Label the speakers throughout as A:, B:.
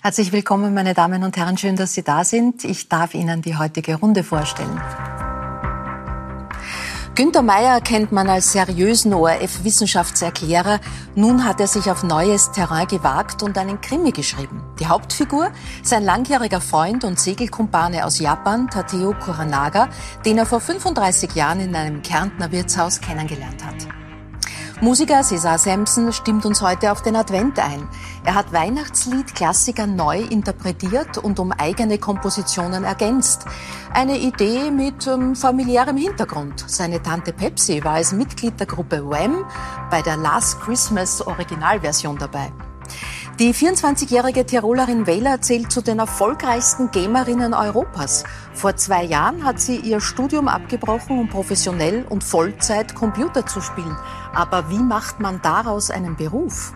A: Herzlich willkommen, meine Damen und Herren. Schön, dass Sie da sind. Ich darf Ihnen die heutige Runde vorstellen. Günter Meyer kennt man als seriösen ORF-Wissenschaftserklärer. Nun hat er sich auf neues Terrain gewagt und einen Krimi geschrieben. Die Hauptfigur, sein langjähriger Freund und Segelkumpane aus Japan, Tateo Kuranaga, den er vor 35 Jahren in einem Kärntner Wirtshaus kennengelernt hat. Musiker Cesar Sampson stimmt uns heute auf den Advent ein. Er hat Weihnachtslied-Klassiker neu interpretiert und um eigene Kompositionen ergänzt. Eine Idee mit ähm, familiärem Hintergrund. Seine Tante Pepsi war als Mitglied der Gruppe Wham bei der Last Christmas Originalversion dabei. Die 24-jährige Tirolerin Wähler zählt zu den erfolgreichsten Gamerinnen Europas. Vor zwei Jahren hat sie ihr Studium abgebrochen, um professionell und Vollzeit Computer zu spielen. Aber wie macht man daraus einen Beruf?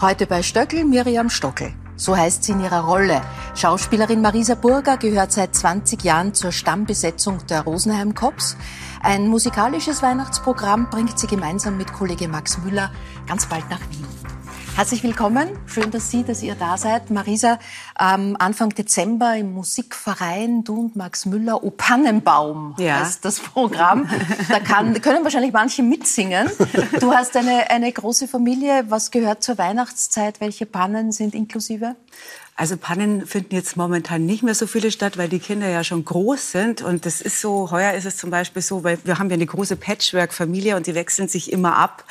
A: Heute bei Stöckel Miriam Stockel. So heißt sie in ihrer Rolle. Schauspielerin Marisa Burger gehört seit 20 Jahren zur Stammbesetzung der Rosenheim Cops. Ein musikalisches Weihnachtsprogramm bringt sie gemeinsam mit Kollege Max Müller ganz bald nach Wien. Herzlich willkommen. Schön, dass Sie, dass ihr da seid. Marisa, ähm, Anfang Dezember im Musikverein, du und Max Müller, O Pannenbaum ja. heißt das Programm. Da kann, können wahrscheinlich manche mitsingen. Du hast eine, eine große Familie. Was gehört zur Weihnachtszeit? Welche Pannen sind inklusive?
B: Also Pannen finden jetzt momentan nicht mehr so viele statt, weil die Kinder ja schon groß sind. Und das ist so, heuer ist es zum Beispiel so, weil wir haben ja eine große Patchwork-Familie und die wechseln sich immer ab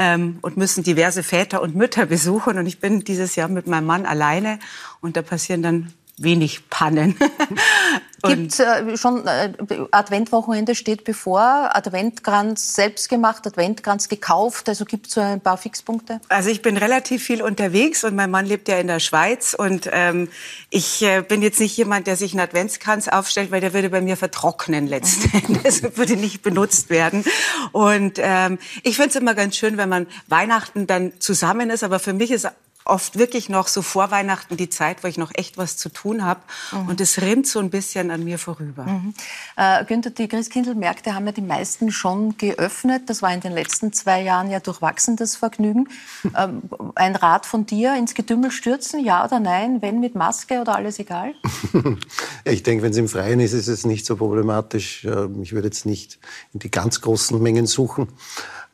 B: ähm, und müssen diverse Väter und Mütter besuchen. Und ich bin dieses Jahr mit meinem Mann alleine und da passieren dann wenig Pannen.
A: Gibt äh, schon äh, Adventwochenende steht bevor, Adventkranz selbst gemacht, Adventkranz gekauft, also gibt es so ein paar Fixpunkte?
B: Also ich bin relativ viel unterwegs und mein Mann lebt ja in der Schweiz und ähm, ich äh, bin jetzt nicht jemand, der sich einen Adventskranz aufstellt, weil der würde bei mir vertrocknen letzten. Endes, würde nicht benutzt werden. Und ähm, ich finde es immer ganz schön, wenn man Weihnachten dann zusammen ist, aber für mich ist oft wirklich noch so vor Weihnachten die Zeit, wo ich noch echt was zu tun habe. Mhm. Und es rinnt so ein bisschen an mir vorüber. Mhm.
A: Äh, Günther, die Christkindlmärkte haben ja die meisten schon geöffnet. Das war in den letzten zwei Jahren ja durchwachsen, das Vergnügen. ähm, ein Rat von dir, ins Getümmel stürzen, ja oder nein? Wenn mit Maske oder alles egal?
C: ich denke, wenn es im Freien ist, ist es nicht so problematisch. Ähm, ich würde jetzt nicht in die ganz großen Mengen suchen.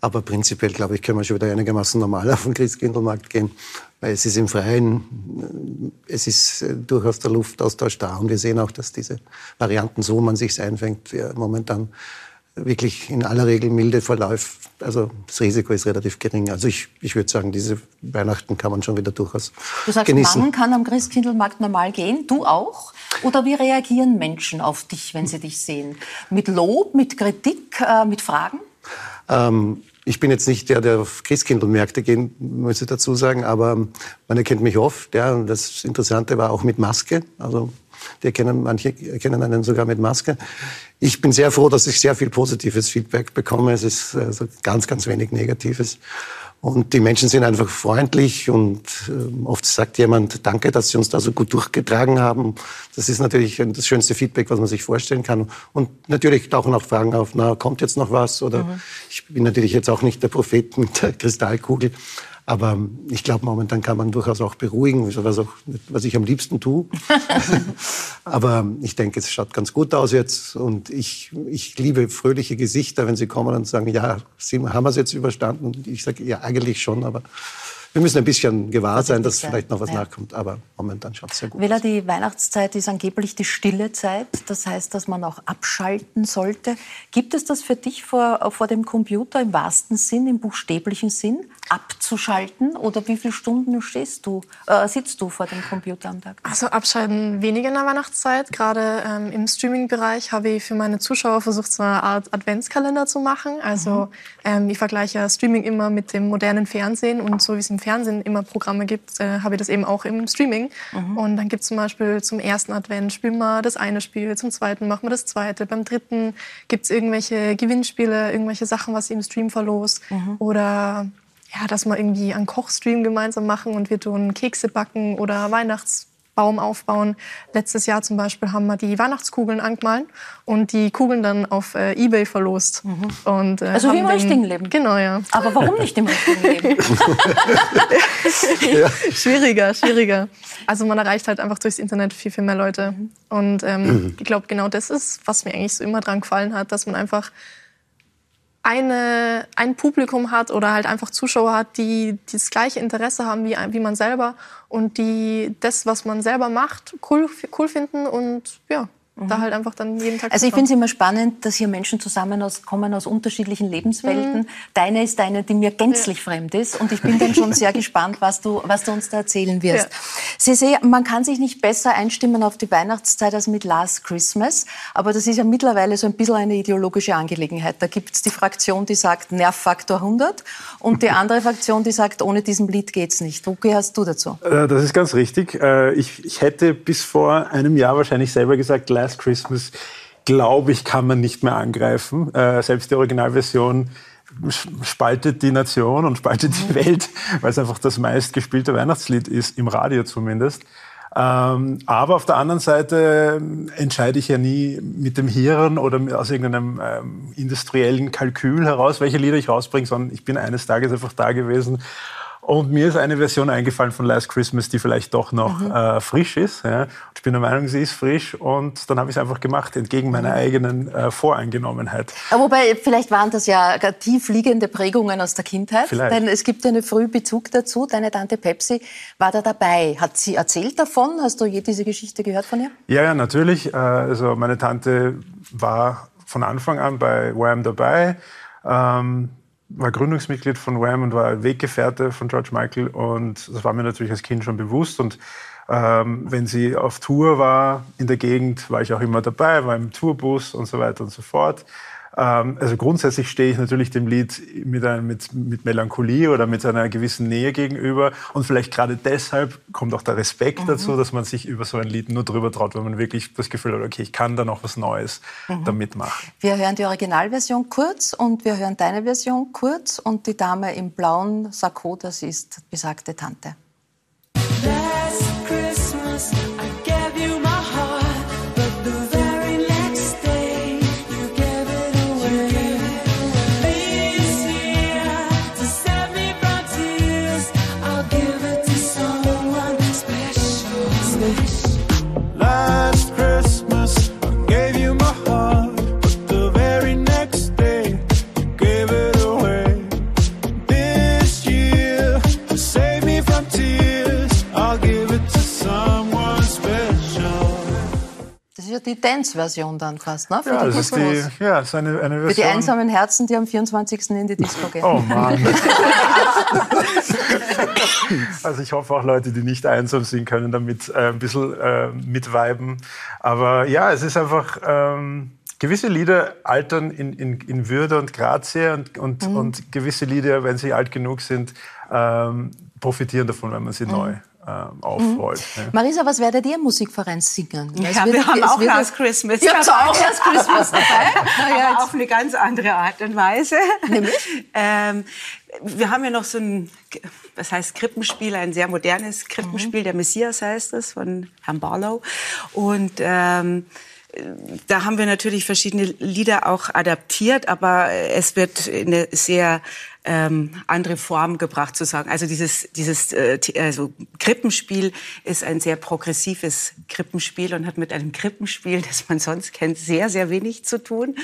C: Aber prinzipiell, glaube ich, können wir schon wieder einigermaßen normal auf den Christkindlmarkt gehen, weil es ist im Freien, äh, es ist äh, durchaus der Luftaustausch da. Und wir sehen auch, dass diese Varianten, so man sich einfängt, momentan wirklich in aller Regel milde verläuft. Also das Risiko ist relativ gering. Also ich, ich würde sagen, diese Weihnachten kann man schon wieder durchaus
A: du sagst,
C: genießen.
A: Man kann am Christkindlmarkt normal gehen, du auch? Oder wie reagieren Menschen auf dich, wenn sie dich sehen? Mit Lob, mit Kritik, äh, mit Fragen?
C: Ähm, ich bin jetzt nicht der, der auf Christkindlmärkte gehen, muss ich dazu sagen, aber man erkennt mich oft. Ja, und das Interessante war auch mit Maske. Also die erkennen, manche erkennen einen sogar mit Maske. Ich bin sehr froh, dass ich sehr viel positives Feedback bekomme. Es ist also ganz, ganz wenig Negatives. Und die Menschen sind einfach freundlich und äh, oft sagt jemand, danke, dass Sie uns da so gut durchgetragen haben. Das ist natürlich das schönste Feedback, was man sich vorstellen kann. Und natürlich tauchen auch Fragen auf, na, kommt jetzt noch was? Oder mhm. ich bin natürlich jetzt auch nicht der Prophet mit der Kristallkugel. Aber ich glaube, momentan kann man durchaus auch beruhigen, was, auch, was ich am liebsten tue. Aber ich denke, es schaut ganz gut aus jetzt. Und ich, ich liebe fröhliche Gesichter, wenn sie kommen und sagen, ja, haben wir es jetzt überstanden. Und ich sage, ja, eigentlich schon, aber wir müssen ein bisschen gewahr sein, dass vielleicht noch was ja. nachkommt. Aber momentan schaut es sehr gut
A: Willa, aus. die Weihnachtszeit ist angeblich die stille Zeit. Das heißt, dass man auch abschalten sollte. Gibt es das für dich vor, vor dem Computer im wahrsten Sinn, im buchstäblichen Sinn? abzuschalten? Oder wie viele Stunden stehst du, äh, sitzt du vor dem Computer am Tag?
D: Also abschalten weniger in der Weihnachtszeit. Gerade ähm, im Streaming-Bereich habe ich für meine Zuschauer versucht, so eine Art Adventskalender zu machen. Also mhm. ähm, ich vergleiche Streaming immer mit dem modernen Fernsehen und so wie es im Fernsehen immer Programme gibt, äh, habe ich das eben auch im Streaming. Mhm. Und dann gibt es zum Beispiel zum ersten Advent spielen wir das eine Spiel, zum zweiten machen wir das zweite, beim dritten gibt es irgendwelche Gewinnspiele, irgendwelche Sachen, was ich im Stream verlos mhm. oder ja, dass wir irgendwie einen Kochstream gemeinsam machen und wir tun Kekse backen oder Weihnachts Baum aufbauen. Letztes Jahr zum Beispiel haben wir die Weihnachtskugeln angemalt und die Kugeln dann auf äh, Ebay verlost. Mhm. Und,
A: äh, also wie im richtigen Leben?
D: Genau, ja.
A: Aber warum nicht im richtigen Leben?
D: ja. Schwieriger, schwieriger. Also man erreicht halt einfach durchs Internet viel, viel mehr Leute. Und ähm, ich glaube, genau das ist, was mir eigentlich so immer dran gefallen hat, dass man einfach eine, ein Publikum hat oder halt einfach Zuschauer hat, die, die das gleiche Interesse haben wie, wie man selber und die das, was man selber macht, cool, cool finden und ja, mhm. da halt einfach dann jeden Tag.
A: Also ich finde es immer spannend, dass hier Menschen zusammenkommen aus unterschiedlichen Lebenswelten. Mhm. Deine ist eine, die mir gänzlich ja. fremd ist und ich bin dann schon sehr gespannt, was du, was du uns da erzählen wirst. Ja. Sie sehen, man kann sich nicht besser einstimmen auf die Weihnachtszeit als mit Last Christmas, aber das ist ja mittlerweile so ein bisschen eine ideologische Angelegenheit. Da gibt es die Fraktion, die sagt Nervfaktor 100 und die andere Fraktion, die sagt, ohne diesem Lied geht's nicht. Wo gehörst du dazu?
E: Äh, das ist ganz richtig. Äh, ich, ich hätte bis vor einem Jahr wahrscheinlich selber gesagt, Last Last Christmas, glaube ich, kann man nicht mehr angreifen. Äh, selbst die Originalversion spaltet die Nation und spaltet die mhm. Welt, weil es einfach das meistgespielte Weihnachtslied ist, im Radio zumindest. Ähm, aber auf der anderen Seite entscheide ich ja nie mit dem Hirn oder aus irgendeinem ähm, industriellen Kalkül heraus, welche Lieder ich rausbringe, sondern ich bin eines Tages einfach da gewesen und mir ist eine Version eingefallen von Last Christmas, die vielleicht doch noch mhm. äh, frisch ist. Ja. Ich bin der Meinung, sie ist frisch und dann habe ich es einfach gemacht, entgegen meiner mhm. eigenen äh, Voreingenommenheit.
A: wobei, vielleicht waren das ja tief liegende Prägungen aus der Kindheit. Vielleicht. Denn es gibt ja einen frühen Bezug dazu. Deine Tante Pepsi war da dabei. Hat sie erzählt davon? Hast du je diese Geschichte gehört von ihr?
E: Ja, ja, natürlich. Äh, also meine Tante war von Anfang an bei Wham dabei. Ähm, war Gründungsmitglied von Wham und war Weggefährte von George Michael und das war mir natürlich als Kind schon bewusst und ähm, wenn sie auf Tour war in der Gegend, war ich auch immer dabei, war im Tourbus und so weiter und so fort. Ähm, also grundsätzlich stehe ich natürlich dem Lied mit, ein, mit, mit Melancholie oder mit einer gewissen Nähe gegenüber. Und vielleicht gerade deshalb kommt auch der Respekt mhm. dazu, dass man sich über so ein Lied nur drüber traut, wenn man wirklich das Gefühl hat, okay, ich kann da noch was Neues mhm. damit machen.
A: Wir hören die Originalversion kurz und wir hören deine Version kurz. Und die Dame im blauen Sakko, das ist besagte Tante. Die Dance-Version dann fast, ne?
E: Für ja, die das ist die, ja, das ist eine, eine Version.
A: Für die einsamen Herzen, die am 24. in die Disco gehen.
E: Oh Mann. also ich hoffe auch Leute, die nicht einsam sind, können damit äh, ein bisschen äh, mitweiben. Aber ja, es ist einfach... Ähm, gewisse Lieder altern in, in, in Würde und Grazie und, und, mhm. und gewisse Lieder, wenn sie alt genug sind, ähm, profitieren davon, wenn man sie mhm. neu äh, aufrollt.
A: Mhm. Ja. Marisa, was werdet ihr im Musikverein singen?
B: Ja, wir haben auch Last Christmas.
A: Ihr habt auch Last Christmas
B: dabei. naja, auf eine ganz andere Art und Weise.
A: Nämlich?
B: ähm, wir haben ja noch so ein, was heißt Krippenspiel, ein sehr modernes Krippenspiel, mhm. der Messias heißt es, von Herrn Barlow. Und ähm, da haben wir natürlich verschiedene Lieder auch adaptiert, aber es wird in eine sehr ähm, andere Form gebracht zu sagen. Also dieses, dieses äh, also Krippenspiel ist ein sehr progressives Krippenspiel und hat mit einem Krippenspiel, das man sonst kennt, sehr, sehr wenig zu tun.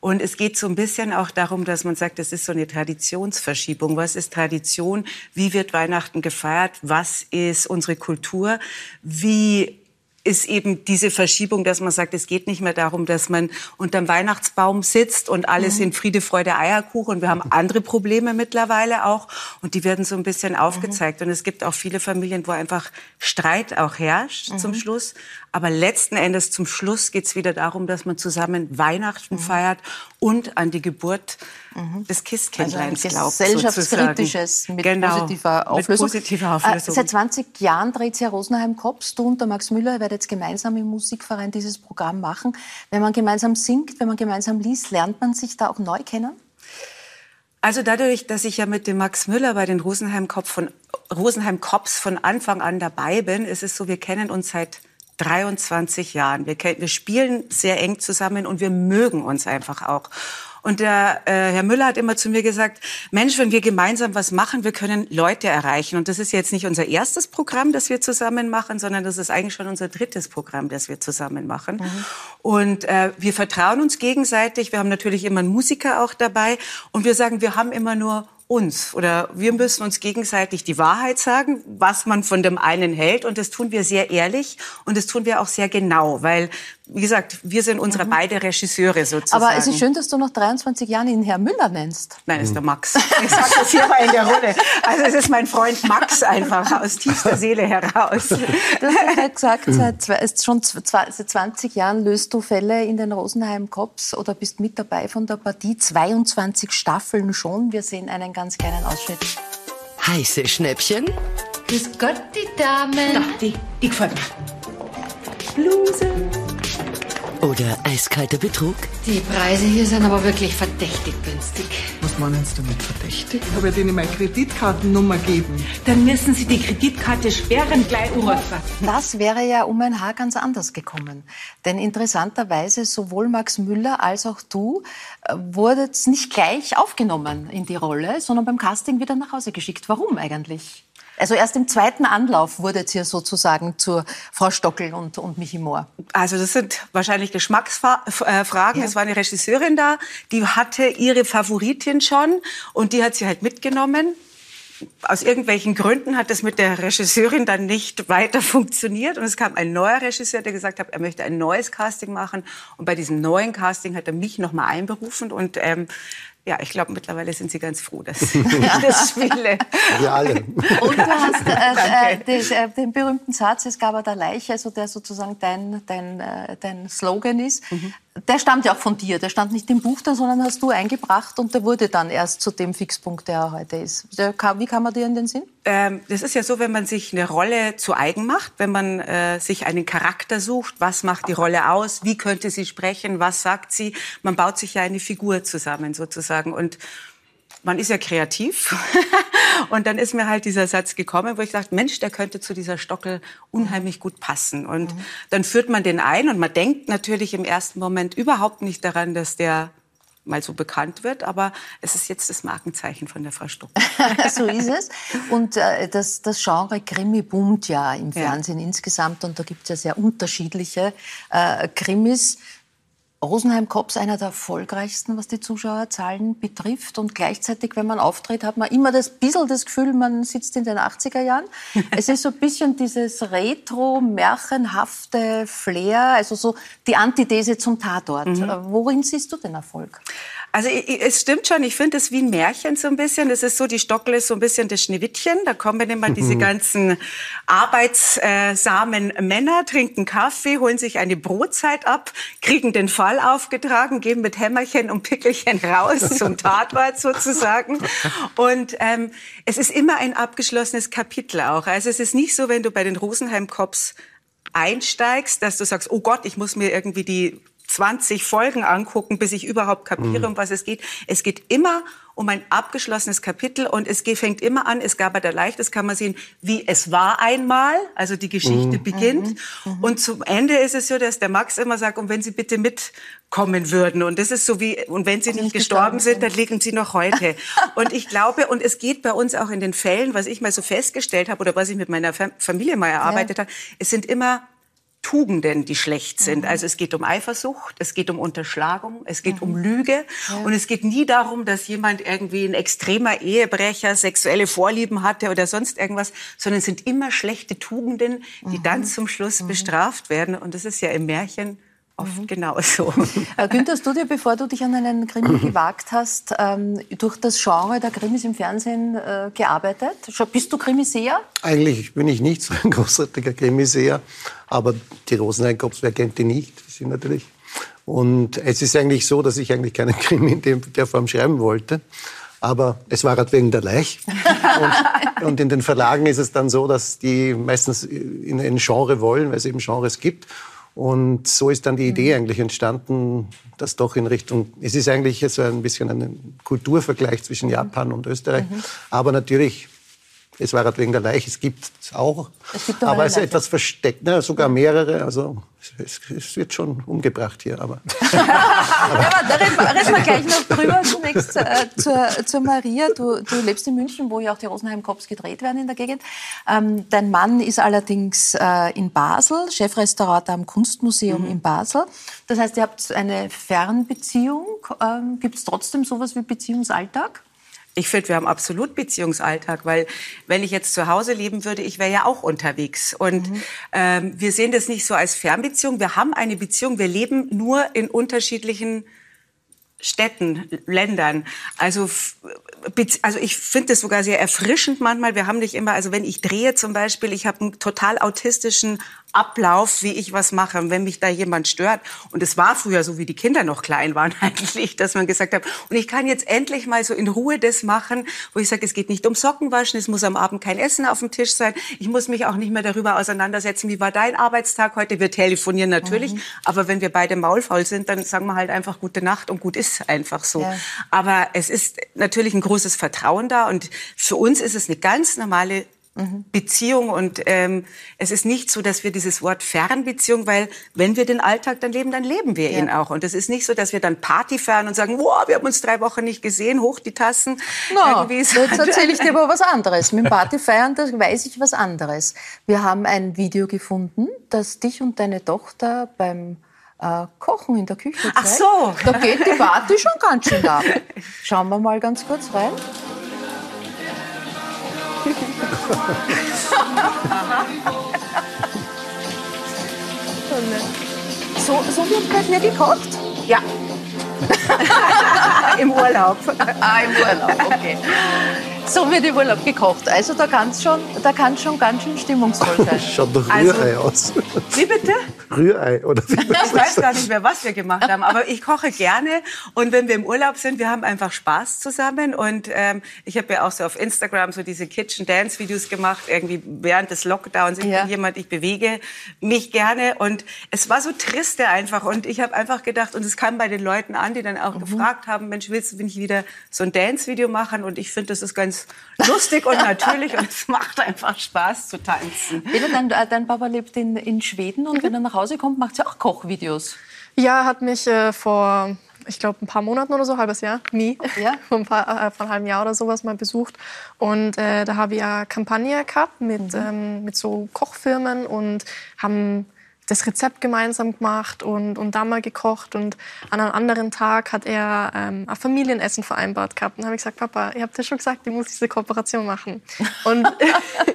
B: Und es geht so ein bisschen auch darum, dass man sagt, das ist so eine Traditionsverschiebung. Was ist Tradition? Wie wird Weihnachten gefeiert? Was ist unsere Kultur? Wie ist eben diese Verschiebung, dass man sagt, es geht nicht mehr darum, dass man unterm Weihnachtsbaum sitzt und alles mhm. in Friede, Freude, Eierkuchen. Und wir haben andere Probleme mittlerweile auch. Und die werden so ein bisschen aufgezeigt. Mhm. Und es gibt auch viele Familien, wo einfach Streit auch herrscht mhm. zum Schluss. Aber letzten Endes zum Schluss geht es wieder darum, dass man zusammen Weihnachten mhm. feiert und an die Geburt mhm. des Christkindleins
A: also glaubt. Gesellschaftskritisches mit,
B: genau,
A: positiver Auflösung.
B: Mit positiver Auflösung.
A: Äh, seit 20 Jahren dreht sich Herr Rosenheim-Kops, du und der Max Müller, werdet jetzt gemeinsam im Musikverein dieses Programm machen. Wenn man gemeinsam singt, wenn man gemeinsam liest, lernt man sich da auch neu kennen?
B: Also dadurch, dass ich ja mit dem Max Müller bei den Rosenheim Cops von, Rosenheim Cops von Anfang an dabei bin, ist es so, wir kennen uns seit 23 Jahren. Wir, wir spielen sehr eng zusammen und wir mögen uns einfach auch. Und der äh, Herr Müller hat immer zu mir gesagt, Mensch, wenn wir gemeinsam was machen, wir können Leute erreichen. Und das ist jetzt nicht unser erstes Programm, das wir zusammen machen, sondern das ist eigentlich schon unser drittes Programm, das wir zusammen machen. Mhm. Und äh, wir vertrauen uns gegenseitig. Wir haben natürlich immer einen Musiker auch dabei. Und wir sagen, wir haben immer nur uns oder wir müssen uns gegenseitig die Wahrheit sagen, was man von dem einen hält. Und das tun wir sehr ehrlich und das tun wir auch sehr genau, weil wie gesagt, wir sind unsere mhm. beide Regisseure sozusagen.
A: Aber es ist schön, dass du nach 23 Jahren ihn Herr Müller nennst.
B: Nein, es ist der Max. Ich sage das hier mal in der Runde. Also es ist mein Freund Max einfach aus tiefster Seele heraus. Du
A: hast ja gesagt, seit, schon seit 20 Jahren löst du Fälle in den Rosenheim Cops oder bist mit dabei von der Partie. 22 Staffeln schon. Wir sehen einen ganz kleinen Ausschnitt.
F: Heiße Schnäppchen?
G: Grüß Gott, die Damen.
B: Na, die, die gefällt mir. Bluse.
F: Oder eiskalter Betrug?
G: Die Preise hier sind aber wirklich verdächtig günstig.
H: Was meinen Sie damit verdächtig? Ich habe ja denen meine Kreditkartennummer gegeben.
B: Dann müssen Sie die Kreditkarte sperren, gleich anrufen.
A: Das wäre ja um ein Haar ganz anders gekommen. Denn interessanterweise sowohl Max Müller als auch du äh, wurdet nicht gleich aufgenommen in die Rolle, sondern beim Casting wieder nach Hause geschickt. Warum eigentlich? Also erst im zweiten Anlauf wurdet ihr sozusagen zur Frau Stockel und, und Michi Mohr.
B: Also das sind wahrscheinlich Geschmacksfragen. Ja. Es war eine Regisseurin da, die hatte ihre Favoritin schon und die hat sie halt mitgenommen. Aus irgendwelchen Gründen hat das mit der Regisseurin dann nicht weiter funktioniert. Und es kam ein neuer Regisseur, der gesagt hat, er möchte ein neues Casting machen. Und bei diesem neuen Casting hat er mich nochmal einberufen. Und ähm, ja, ich glaube, mittlerweile sind Sie ganz froh, dass ich das spiele.
C: Wir alle.
A: Und du hast äh, äh, den, äh, den, berühmten Satz, es gab der Leiche, also der sozusagen dein, dein, äh, dein Slogan ist. Mhm. Der stammt ja auch von dir, der stand nicht im Buch da, sondern hast du eingebracht und der wurde dann erst zu dem Fixpunkt, der er heute ist. Wie kam er dir in den Sinn?
B: Ähm, das ist ja so, wenn man sich eine Rolle zu eigen macht, wenn man äh, sich einen Charakter sucht, was macht die Rolle aus, wie könnte sie sprechen, was sagt sie, man baut sich ja eine Figur zusammen sozusagen und man ist ja kreativ. und dann ist mir halt dieser Satz gekommen, wo ich dachte, Mensch, der könnte zu dieser Stockel unheimlich gut passen. Und mhm. dann führt man den ein und man denkt natürlich im ersten Moment überhaupt nicht daran, dass der mal so bekannt wird, aber es ist jetzt das Markenzeichen von der Frau Stockel.
A: so ist es. Und äh, das, das Genre Krimi boomt ja im Fernsehen ja. insgesamt und da gibt es ja sehr unterschiedliche äh, Krimis. Rosenheim Cops einer der erfolgreichsten, was die Zuschauerzahlen betrifft. Und gleichzeitig, wenn man auftritt, hat man immer das bisschen das Gefühl, man sitzt in den 80er Jahren. es ist so ein bisschen dieses retro-märchenhafte Flair, also so die Antithese zum Tatort. Mhm. Worin siehst du den Erfolg?
B: Also es stimmt schon, ich finde es wie ein Märchen so ein bisschen. Das ist so, die Stockel ist so ein bisschen das Schneewittchen. Da kommen immer diese ganzen arbeitssamen Männer, trinken Kaffee, holen sich eine Brotzeit ab, kriegen den Fall aufgetragen, gehen mit Hämmerchen und Pickelchen raus zum Tatort sozusagen. Und ähm, es ist immer ein abgeschlossenes Kapitel auch. Also es ist nicht so, wenn du bei den Rosenheim-Cops einsteigst, dass du sagst, oh Gott, ich muss mir irgendwie die 20 Folgen angucken, bis ich überhaupt kapiere, mhm. um was es geht. Es geht immer um ein abgeschlossenes Kapitel und es fängt immer an, es gab bei der Leicht, das kann man sehen, wie es war einmal, also die Geschichte mhm. beginnt. Mhm. mhm. Und zum Ende ist es so, dass der Max immer sagt, und wenn Sie bitte mitkommen würden. Und das ist so wie, und wenn Sie nicht, nicht gestorben sind, dann liegen Sie noch heute. und ich glaube, und es geht bei uns auch in den Fällen, was ich mal so festgestellt habe oder was ich mit meiner Familie mal erarbeitet ja. habe, es sind immer Tugenden, die schlecht sind. Mhm. Also es geht um Eifersucht, es geht um Unterschlagung, es geht mhm. um Lüge ja. und es geht nie darum, dass jemand irgendwie ein extremer Ehebrecher sexuelle Vorlieben hatte oder sonst irgendwas, sondern es sind immer schlechte Tugenden, die mhm. dann zum Schluss mhm. bestraft werden und das ist ja im Märchen oft mhm. genauso.
A: Äh, Günther, hast du dir, bevor du dich an einen Krimi gewagt hast, ähm, durch das Genre der Krimis im Fernsehen äh, gearbeitet? Bist du Krimiseher?
C: Eigentlich bin ich nicht so ein großartiger Krimiseher, aber die Rosenheim-Cops, wer kennt die nicht? Die sind natürlich. Und es ist eigentlich so, dass ich eigentlich keinen Krimi in der Form schreiben wollte. Aber es war halt wegen der Leich. Und, und, in den Verlagen ist es dann so, dass die meistens in ein Genre wollen, weil es eben Genres gibt. Und so ist dann die Idee eigentlich entstanden, dass doch in Richtung, es ist eigentlich so ein bisschen ein Kulturvergleich zwischen Japan und Österreich, aber natürlich es war halt wegen der Leiche, es gibt es auch.
A: Es gibt auch
C: aber es ist etwas versteckt, ne? sogar mehrere. Also es, es wird schon umgebracht hier. Aber
A: Ja, aber da reden wir, reden wir gleich noch drüber. Zunächst äh, zur, zur Maria. Du, du lebst in München, wo ja auch die Rosenheim-Cops gedreht werden in der Gegend. Ähm, dein Mann ist allerdings äh, in Basel, Chefrestaurator am Kunstmuseum in Basel. Das heißt, ihr habt eine Fernbeziehung. Ähm, Gibt es trotzdem sowas wie Beziehungsalltag?
B: Ich finde, wir haben absolut Beziehungsalltag, weil wenn ich jetzt zu Hause leben würde, ich wäre ja auch unterwegs. Und ähm, wir sehen das nicht so als Fernbeziehung. Wir haben eine Beziehung. Wir leben nur in unterschiedlichen Städten, Ländern. Also, also ich finde das sogar sehr erfrischend manchmal. Wir haben nicht immer, also wenn ich drehe zum Beispiel, ich habe einen total autistischen Ablauf, wie ich was mache. Und wenn mich da jemand stört, und es war früher so, wie die Kinder noch klein waren eigentlich, dass man gesagt hat, und ich kann jetzt endlich mal so in Ruhe das machen, wo ich sage, es geht nicht um Sockenwaschen, es muss am Abend kein Essen auf dem Tisch sein, ich muss mich auch nicht mehr darüber auseinandersetzen, wie war dein Arbeitstag heute. Wir telefonieren natürlich, aber wenn wir beide maulfaul sind, dann sagen wir halt einfach gute Nacht und gut ist einfach so.
A: Ja.
B: Aber es ist natürlich ein großes Vertrauen da und für uns ist es eine ganz normale Beziehung und ähm, es ist nicht so, dass wir dieses Wort Fernbeziehung, weil wenn wir den Alltag dann leben, dann leben wir ihn auch. Und es ist nicht so, dass wir dann Party feiern und sagen, wow, wir haben uns drei Wochen nicht gesehen, hoch die Tassen.
A: No,
B: so.
A: jetzt erzähle ich dir aber was anderes. Mit dem Partyfeiern, da weiß ich was anderes. Wir haben ein Video gefunden, das dich und deine Tochter beim äh, Kochen in der Küche zeigt.
B: Ach so.
A: Da geht die Party schon ganz schön ab. Schauen wir mal ganz kurz rein. So, so wird bei dir gekocht?
B: Ja. Im Urlaub.
A: Ah, im Urlaub, okay. So wird im Urlaub gekocht. Also da kann es schon, da kann's schon ganz schön stimmungsvoll sein.
C: schaut doch
B: Also-
C: Rührei aus.
B: Wie bitte?
C: Rührei, oder wie?
B: Ich weiß gar nicht mehr, was wir gemacht haben, aber ich koche gerne. Und wenn wir im Urlaub sind, wir haben einfach Spaß zusammen. Und ähm, ich habe ja auch so auf Instagram so diese Kitchen Dance Videos gemacht, irgendwie während des Lockdowns. Ich
A: Ja.
B: bin jemand, ich bewege mich gerne. Und es war so triste einfach. Und ich habe einfach gedacht, und es kam bei den Leuten an, die dann auch gefragt haben, Mensch, willst du nicht wieder so ein Dance-Video machen? Und ich finde, das ist ganz lustig und natürlich und es macht einfach Spaß zu tanzen.
A: Peter, dein, äh, dein Papa lebt in, in Schweden und wenn er nach Hause kommt, macht er auch Kochvideos.
D: Ja, hat mich äh, vor, ich glaube, ein paar Monaten oder so, halbes Jahr, nie,
A: Ja.
D: vor, ein paar, äh, vor einem halben Jahr oder sowas mal besucht. Und äh, da habe ich eine Kampagne gehabt mit, ähm, mit so Kochfirmen und haben das Rezept gemeinsam gemacht und, und da mal gekocht. Und an einem anderen Tag hat er ähm, ein Familienessen vereinbart gehabt. Und dann habe ich gesagt, Papa, ihr habt ja schon gesagt, ich muss diese Kooperation machen. Und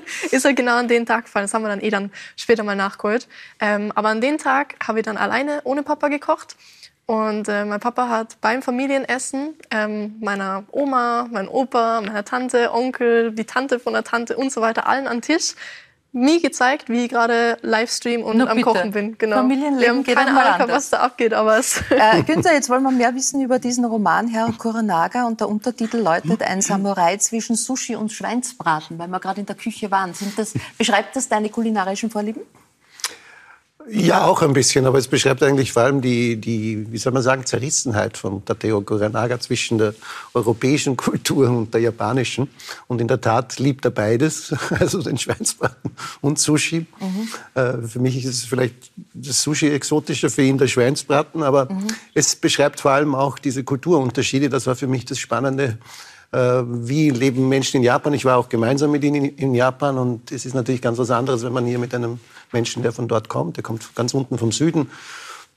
D: ist er genau an den Tag gefallen. Das haben wir dann eh dann später mal nachgeholt. Ähm, aber an den Tag habe ich dann alleine ohne Papa gekocht. Und äh, mein Papa hat beim Familienessen ähm, meiner Oma, mein Opa, meiner Tante, Onkel, die Tante von der Tante und so weiter allen an Tisch mir gezeigt, wie ich gerade Livestream und
A: Na
D: am
A: bitte.
D: Kochen bin. Genau.
A: Familienleben
D: Wir haben
A: geht
D: keine Ahnung,
A: anders.
D: was da abgeht, aber es
A: Äh, Günther, jetzt wollen wir mehr wissen über diesen Roman Herr Kuranaga und der Untertitel lautet Ein Samurai zwischen Sushi und Schweinsbraten, weil wir gerade in der Küche waren. Sind das, beschreibt das deine kulinarischen Vorlieben?
C: Ja, auch ein bisschen, aber es beschreibt eigentlich vor allem die, die wie soll man sagen, Zerrissenheit von Tateo Kuranaga zwischen der europäischen Kultur und der japanischen. Und in der Tat liebt er beides, also den Schweinsbraten und Sushi. Äh, für mich ist es vielleicht das Sushi exotischer, für ihn der Schweinsbraten, aber es beschreibt vor allem auch diese Kulturunterschiede. Das war für mich das Spannende. Äh, wie leben Menschen in Japan? Ich war auch gemeinsam mit ihnen in, in Japan und es ist natürlich ganz was anderes, wenn man hier mit einem Menschen, der von dort kommt, der kommt ganz unten vom Süden.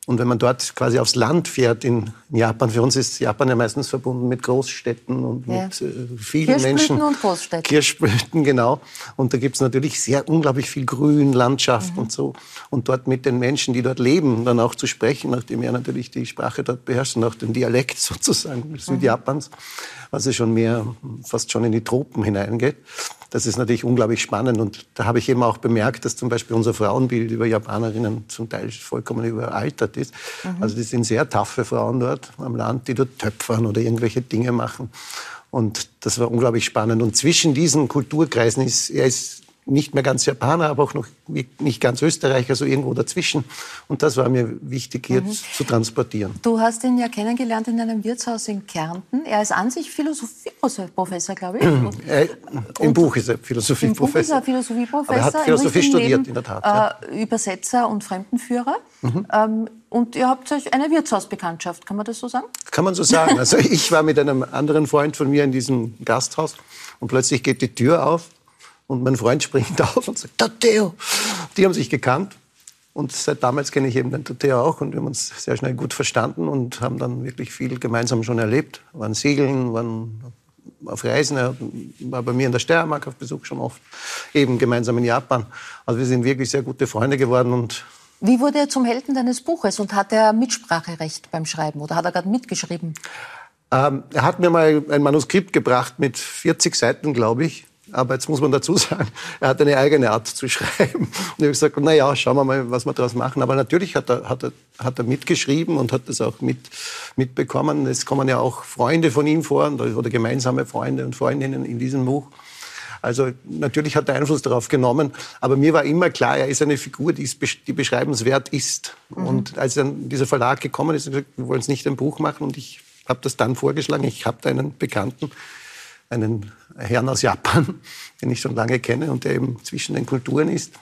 C: Und wenn man dort quasi aufs Land fährt in Japan, für uns ist Japan ja meistens verbunden mit Großstädten und
A: Ja.
C: mit äh, vielen
A: Kirschblüten
C: Menschen.
A: und Großstädten.
C: Kirschblüten, genau. Und da gibt's natürlich sehr unglaublich viel Grün, Landschaft und so. Und dort mit den Menschen, die dort leben, dann auch zu sprechen, nachdem er natürlich die Sprache dort beherrscht und auch den Dialekt sozusagen Südjapans, was ja schon mehr, fast schon in die Tropen hineingeht. Das ist natürlich unglaublich spannend. Und da habe ich eben auch bemerkt, dass zum Beispiel unser Frauenbild über Japanerinnen zum Teil vollkommen überaltert ist. Also das sind sehr taffe Frauen dort am Land, die dort töpfern oder irgendwelche Dinge machen. Und das war unglaublich spannend. Und zwischen diesen Kulturkreisen ist, er ist nicht mehr ganz Japaner, aber auch noch nicht ganz Österreicher, so irgendwo dazwischen. Und das war mir wichtig, hier mhm. zu transportieren.
A: Du hast ihn ja kennengelernt in einem Wirtshaus in Kärnten. Er ist an sich Philosophieprofessor, glaube ich.
C: äh, Im Buch ist er Philosophieprofessor. Im Buch ist er
A: Philosophieprofessor.
C: er hat Philosophie studiert, in der Tat. Ja.
A: Äh, Übersetzer und Fremdenführer. Mhm. Ähm, und ihr habt euch eine Wirtshausbekanntschaft, kann man das so sagen?
C: Kann man so sagen. Also ich war mit einem anderen Freund von mir in diesem Gasthaus und plötzlich geht die Tür auf und mein Freund springt auf und sagt, Tatteo. Die haben sich gekannt. Und seit damals kenne ich eben den Tatteo auch und wir haben uns sehr schnell gut verstanden und haben dann wirklich viel gemeinsam schon erlebt. Wir waren segeln, waren auf Reisen, er war bei mir in der Steiermark auf Besuch schon oft, eben gemeinsam in Japan. Also wir sind wirklich sehr gute Freunde geworden und
A: wie wurde er zum Helden deines Buches und hat er Mitspracherecht beim Schreiben oder hat er gerade mitgeschrieben?
C: Ähm, er hat mir mal ein Manuskript gebracht mit 40 Seiten, glaube ich. Aber jetzt muss man dazu sagen, er hat eine eigene Art zu schreiben. Und ich habe gesagt, na ja, schauen wir mal, was wir daraus machen. Aber natürlich hat er, hat er, hat er mitgeschrieben und hat das auch mit, mitbekommen. Es kommen ja auch Freunde von ihm vor oder gemeinsame Freunde und Freundinnen in diesem Buch. Also natürlich hat er Einfluss darauf genommen. Aber mir war immer klar, er ist eine Figur, die, ist, die beschreibenswert ist. Mhm. Und als dann dieser Verlag gekommen ist, gesagt, wir wollen es nicht ein Buch machen. Und ich habe das dann vorgeschlagen. Ich habe da einen Bekannten, einen Herrn aus Japan, den ich schon lange kenne und der eben zwischen den Kulturen ist.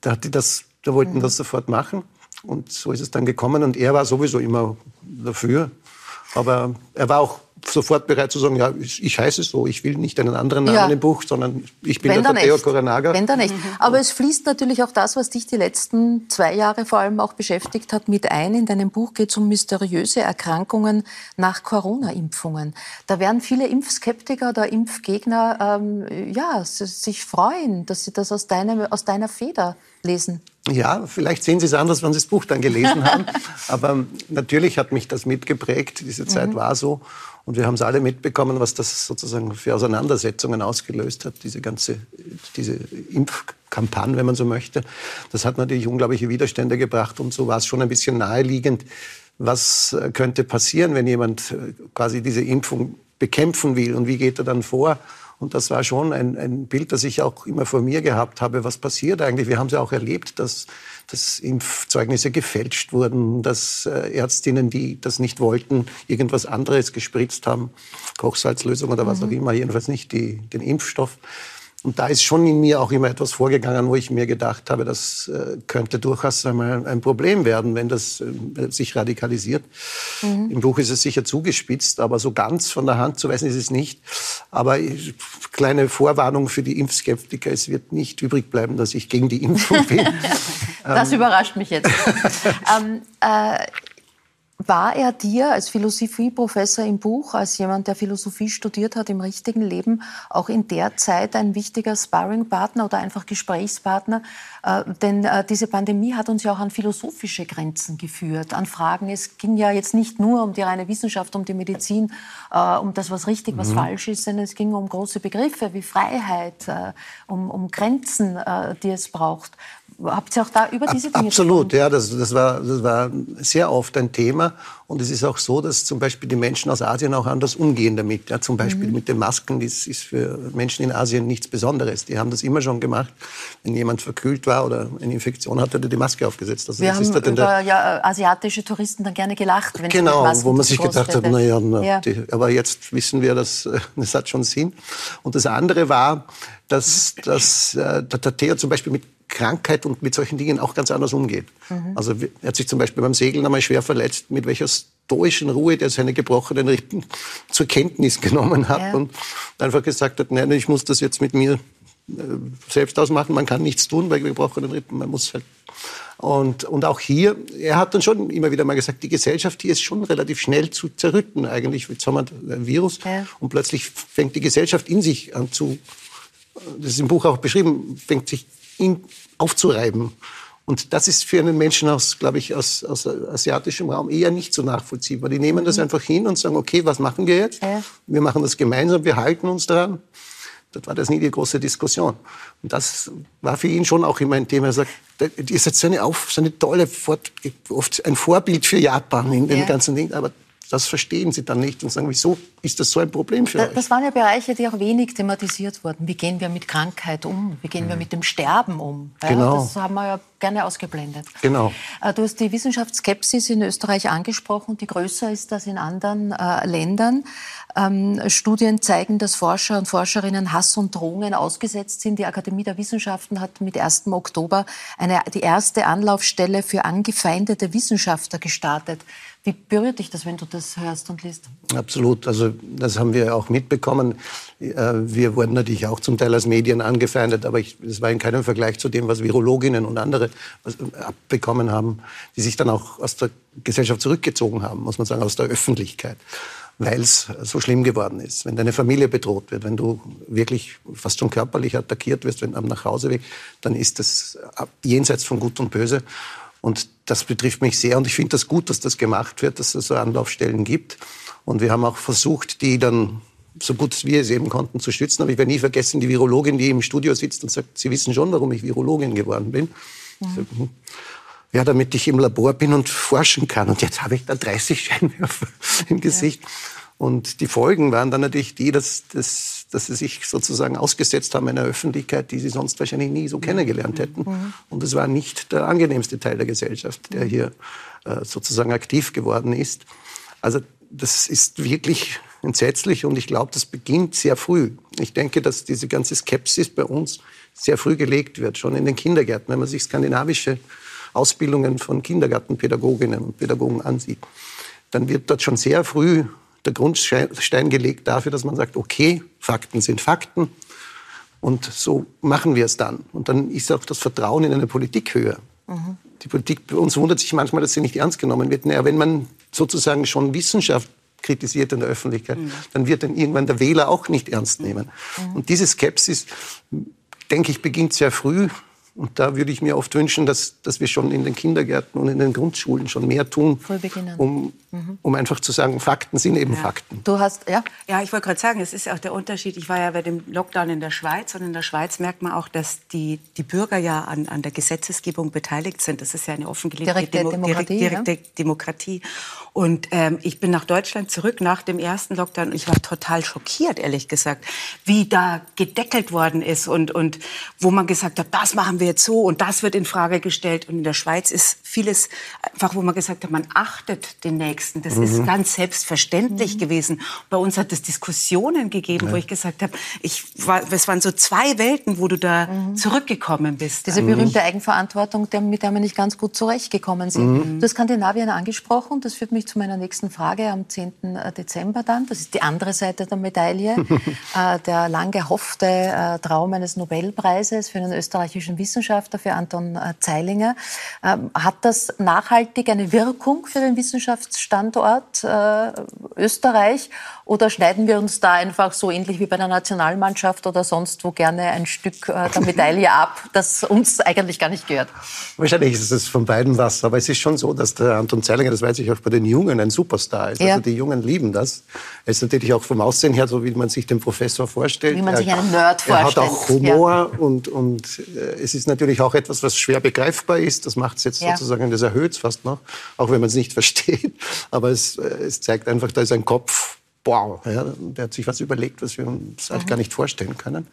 C: Da, hat die das, da wollten mhm. das sofort machen. Und so ist es dann gekommen. Und er war sowieso immer dafür. Aber er war auch sofort bereit zu sagen, ja, ich heiße so, ich will nicht einen anderen Namen ja. im Buch, sondern ich bin Wenn der Tadeo Koranaga.
A: Wenn dann nicht. Aber es fließt natürlich auch das, was dich die letzten zwei Jahre vor allem auch beschäftigt hat, mit ein. In deinem Buch geht es um mysteriöse Erkrankungen nach Corona-Impfungen. Da werden viele Impfskeptiker oder Impfgegner ähm, ja, sich freuen, dass sie das aus, deinem, aus deiner Feder lesen.
C: Ja, vielleicht sehen Sie es anders, wenn Sie das Buch dann gelesen haben. Aber natürlich hat mich das mitgeprägt. Diese Zeit mhm. war so. Und wir haben es alle mitbekommen, was das sozusagen für Auseinandersetzungen ausgelöst hat, diese ganze diese Impfkampagne, wenn man so möchte. Das hat natürlich unglaubliche Widerstände gebracht und so war es schon ein bisschen naheliegend, was äh, könnte passieren, wenn jemand äh, quasi diese Impfung bekämpfen will und wie geht er dann vor? Und das war schon ein, ein Bild, das ich auch immer vor mir gehabt habe. Was passiert eigentlich? Wir haben es ja auch erlebt, dass, dass Impfzeugnisse gefälscht wurden, dass äh, Ärztinnen, die das nicht wollten, irgendwas anderes gespritzt haben, Kochsalzlösung oder was mhm. auch immer, jedenfalls nicht die, den Impfstoff. Und da ist schon in mir auch immer etwas vorgegangen, wo ich mir gedacht habe, das äh, könnte durchaus einmal ein Problem werden, wenn das äh, sich radikalisiert. Mhm. Im Buch ist es sicher zugespitzt, aber so ganz von der Hand zu weisen ist es nicht. Aber kleine Vorwarnung für die Impfskeptiker, es wird nicht übrig bleiben, dass ich gegen die Impfung bin.
A: das ähm. überrascht mich jetzt. ähm, äh, war er dir als Philosophieprofessor im Buch, als jemand, der Philosophie studiert hat im richtigen Leben, auch in der Zeit ein wichtiger Sparringpartner oder einfach Gesprächspartner? Äh, denn äh, diese Pandemie hat uns ja auch an philosophische Grenzen geführt, an Fragen. Es ging ja jetzt nicht nur um die reine Wissenschaft, um die Medizin, äh, um das, was richtig, was mhm. falsch ist, sondern es ging um große Begriffe wie Freiheit, um, um Grenzen, die es braucht. Habt ihr auch da über diese Dinge
C: Absolut, ja, das, das, war, das war sehr oft ein Thema. Und es ist auch so, dass zum Beispiel die Menschen aus Asien auch anders umgehen damit. Ja, zum Beispiel mhm. mit den Masken, das ist für Menschen in Asien nichts Besonderes. Die haben das immer schon gemacht. Wenn jemand verkühlt war oder eine Infektion hatte, hat er die Maske aufgesetzt.
A: Also Wir haben über der, ja, asiatische Touristen dann gerne gelacht.
C: Wenn genau, wo man sich gedacht hat, naja, na, ja. Die, aber jetzt wissen wir, dass das hat schon Sinn. Und das andere war, dass, dass äh, der Tatea zum Beispiel mit Krankheit und mit solchen Dingen auch ganz anders umgeht. Mhm. Also er hat sich zum Beispiel beim Segeln einmal schwer verletzt, mit welcher stoischen Ruhe der seine gebrochenen Rippen zur Kenntnis genommen hat ja. und einfach gesagt hat, nein, ich muss das jetzt mit mir äh, selbst ausmachen. Man kann nichts tun bei gebrochenen Rippen. Man muss halt und, und auch hier, er hat dann schon immer wieder mal gesagt, die Gesellschaft hier ist schon relativ schnell zu zerrütten eigentlich. Jetzt haben wir ein Virus ja. und plötzlich fängt die Gesellschaft in sich an zu, das ist im Buch auch beschrieben, fängt sich ihn aufzureiben. Und das ist für einen Menschen aus, glaube ich, aus, aus asiatischem Raum eher nicht so nachvollziehbar. Die nehmen das mhm. einfach hin und sagen, okay, was machen wir jetzt? Wir machen das gemeinsam, wir halten uns daran. Das war das nie die große Diskussion. Und das war für ihn schon auch immer ein Thema. Er sagt, ihr seid so eine, Auf, so eine tolle, oft ein Vorbild für Japan in den ja. ganzen Dingen. Aber das verstehen sie dann nicht und sagen, wieso ist das so ein Problem für
A: Da-
C: euch?
A: Das waren ja Bereiche, die auch wenig thematisiert wurden. Wie gehen wir mit Krankheit um? Wie gehen wir mit dem Sterben um? Ja,
C: Genau.
A: Das haben wir ja gerne ausgeblendet.
C: Genau.
A: Äh, Du hast die Wissenschaftsskepsis in Österreich angesprochen, die größer ist als in anderen äh, Ländern. Ähm, Studien zeigen, dass Forscher und Forscherinnen Hass und Drohungen ausgesetzt sind. Die Akademie der Wissenschaften hat mit 1. Oktober eine, die erste Anlaufstelle für angefeindete Wissenschaftler gestartet. Wie berührt dich das, wenn du das hörst und liest?
C: Absolut. Also das haben wir auch mitbekommen. Äh, Wir wurden natürlich auch zum Teil als Medien angefeindet, aber das war in keinem Vergleich zu dem, was Virologinnen und andere äh, abbekommen haben, die sich dann auch aus der Gesellschaft zurückgezogen haben, muss man sagen, aus der Öffentlichkeit, weil es so schlimm geworden ist. Wenn deine Familie bedroht wird, wenn du wirklich fast schon körperlich attackiert wirst, wenn am Nachhauseweg, dann ist das ab- jenseits von Gut und Böse. Und das betrifft mich sehr. Und ich finde das gut, dass das gemacht wird, dass es so Anlaufstellen gibt. Und wir haben auch versucht, die dann so gut wir es eben konnten zu stützen. Aber ich werde nie vergessen, die Virologin, die im Studio sitzt und sagt, Sie wissen schon, warum ich Virologin geworden bin. Ich sag, hm. Ja, damit ich im Labor bin und forschen kann. Und jetzt habe ich da 30 Scheinwerfer im Gesicht. Und die Folgen waren dann natürlich die, dass, dass, dass sie sich sozusagen ausgesetzt haben einer Öffentlichkeit, die sie sonst wahrscheinlich nie so kennengelernt hätten. Und es war nicht der angenehmste Teil der Gesellschaft, der hier äh, sozusagen aktiv geworden ist. Also das ist wirklich entsetzlich und ich glaube, das beginnt sehr früh. Ich denke, dass diese ganze Skepsis bei uns sehr früh gelegt wird, schon in den Kindergärten, wenn man sich skandinavische Ausbildungen von Kindergartenpädagoginnen und Pädagogen ansieht, dann wird dort schon sehr früh der Grundstein gelegt dafür, dass man sagt, okay, Fakten sind Fakten und so machen wir es dann. Und dann ist auch das Vertrauen in eine Politik höher. Die Politik bei uns wundert sich manchmal, dass sie nicht ernst genommen wird. Naja, wenn man sozusagen schon Wissenschaft kritisiert in der Öffentlichkeit, dann wird dann irgendwann der Wähler auch nicht ernst nehmen. Und diese Skepsis, denke ich, beginnt sehr früh. Und da würde ich mir oft wünschen, dass, dass wir schon in den Kindergärten und in den Grundschulen schon mehr tun,
A: Früh beginnen.
C: um, um einfach zu sagen, Fakten sind eben Fakten.
A: Du hast, ja?
B: Ja, ich wollte gerade sagen, es ist auch der Unterschied. Ich war ja bei dem Lockdown in der Schweiz und in der Schweiz merkt man auch, dass die, die Bürger ja an, an der Gesetzesgebung beteiligt sind. Das ist ja eine offengelegte
A: Direkte Demokratie,
B: direkt- direkte Demokratie. Und ähm, ich bin nach Deutschland zurück nach dem ersten Lockdown und ich war total schockiert, ehrlich gesagt, wie da gedeckelt worden ist und, und wo man gesagt hat, das machen wir jetzt so und das wird in Frage gestellt. Und in der Schweiz ist vieles einfach, wo man gesagt hat, man achtet den Nächsten. Das ist ganz selbstverständlich gewesen. Bei uns hat es Diskussionen gegeben, wo ich gesagt habe, ich war, es waren so zwei Welten, wo du da zurückgekommen bist.
A: Diese berühmte Eigenverantwortung, mit der wir nicht ganz gut zurechtgekommen sind. Du hast Skandinavien angesprochen. Das führt mich zu meiner nächsten Frage am 10. Dezember dann. Das ist die andere Seite der Medaille. äh, der lang gehoffte äh, Traum eines Nobelpreises für einen österreichischen Wissenschaftler, für Anton äh, Zeilinger. Ähm, hat das nachhaltig eine Wirkung für den Wissenschaftsstandort äh, Österreich? Oder schneiden wir uns da einfach so ähnlich wie bei der Nationalmannschaft oder sonst wo gerne ein Stück äh, der Medaille ab, das uns eigentlich gar nicht gehört?
C: Wahrscheinlich ist es von beiden was, aber es ist schon so, dass der Anton Zeilinger, das weiß ich auch bei den Jungen, ein Superstar ist.
A: Ja.
C: Also die Jungen lieben das. Er ist natürlich auch vom Aussehen her so, wie man sich den Professor vorstellt.
A: Wie man
C: er,
A: sich einen Nerd
C: Er hat
A: vorstellt,
C: auch Humor und, und äh, es ist natürlich auch etwas, was schwer begreifbar ist. Das macht es jetzt
A: Ja.
C: sozusagen, das erhöht es fast noch, auch wenn man es nicht versteht. Aber es, äh, es zeigt einfach, da ist ein Kopf, wow, ja, der hat sich was überlegt, was wir uns halt gar nicht vorstellen können.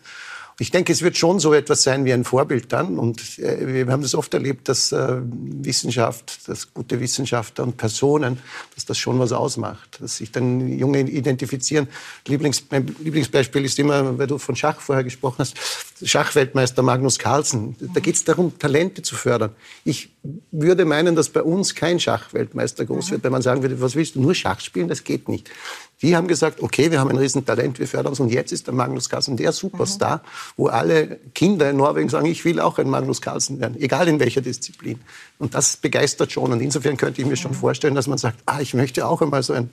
C: Ich denke, es wird schon so etwas sein wie ein Vorbild dann. Und äh, wir haben das oft erlebt, dass äh, Wissenschaft, dass gute Wissenschaftler und Personen, dass das schon was ausmacht. Dass sich dann Junge identifizieren. Lieblings, mein Lieblingsbeispiel ist immer, weil du von Schach vorher gesprochen hast, Schachweltmeister Magnus Carlsen. Da geht es darum, Talente zu fördern. Ich würde meinen, dass bei uns kein Schachweltmeister groß wird, wenn man sagen würde, was willst du, nur Schach spielen? Das geht nicht. Die haben gesagt, okay, wir haben ein Riesentalent, wir fördern es. Und jetzt ist der Magnus Carlsen der Superstar, wo alle Kinder in Norwegen sagen, ich will auch ein Magnus Carlsen werden, egal in welcher Disziplin. Und das begeistert schon. Und insofern könnte ich mir schon vorstellen, dass man sagt, ah, ich möchte auch einmal so ein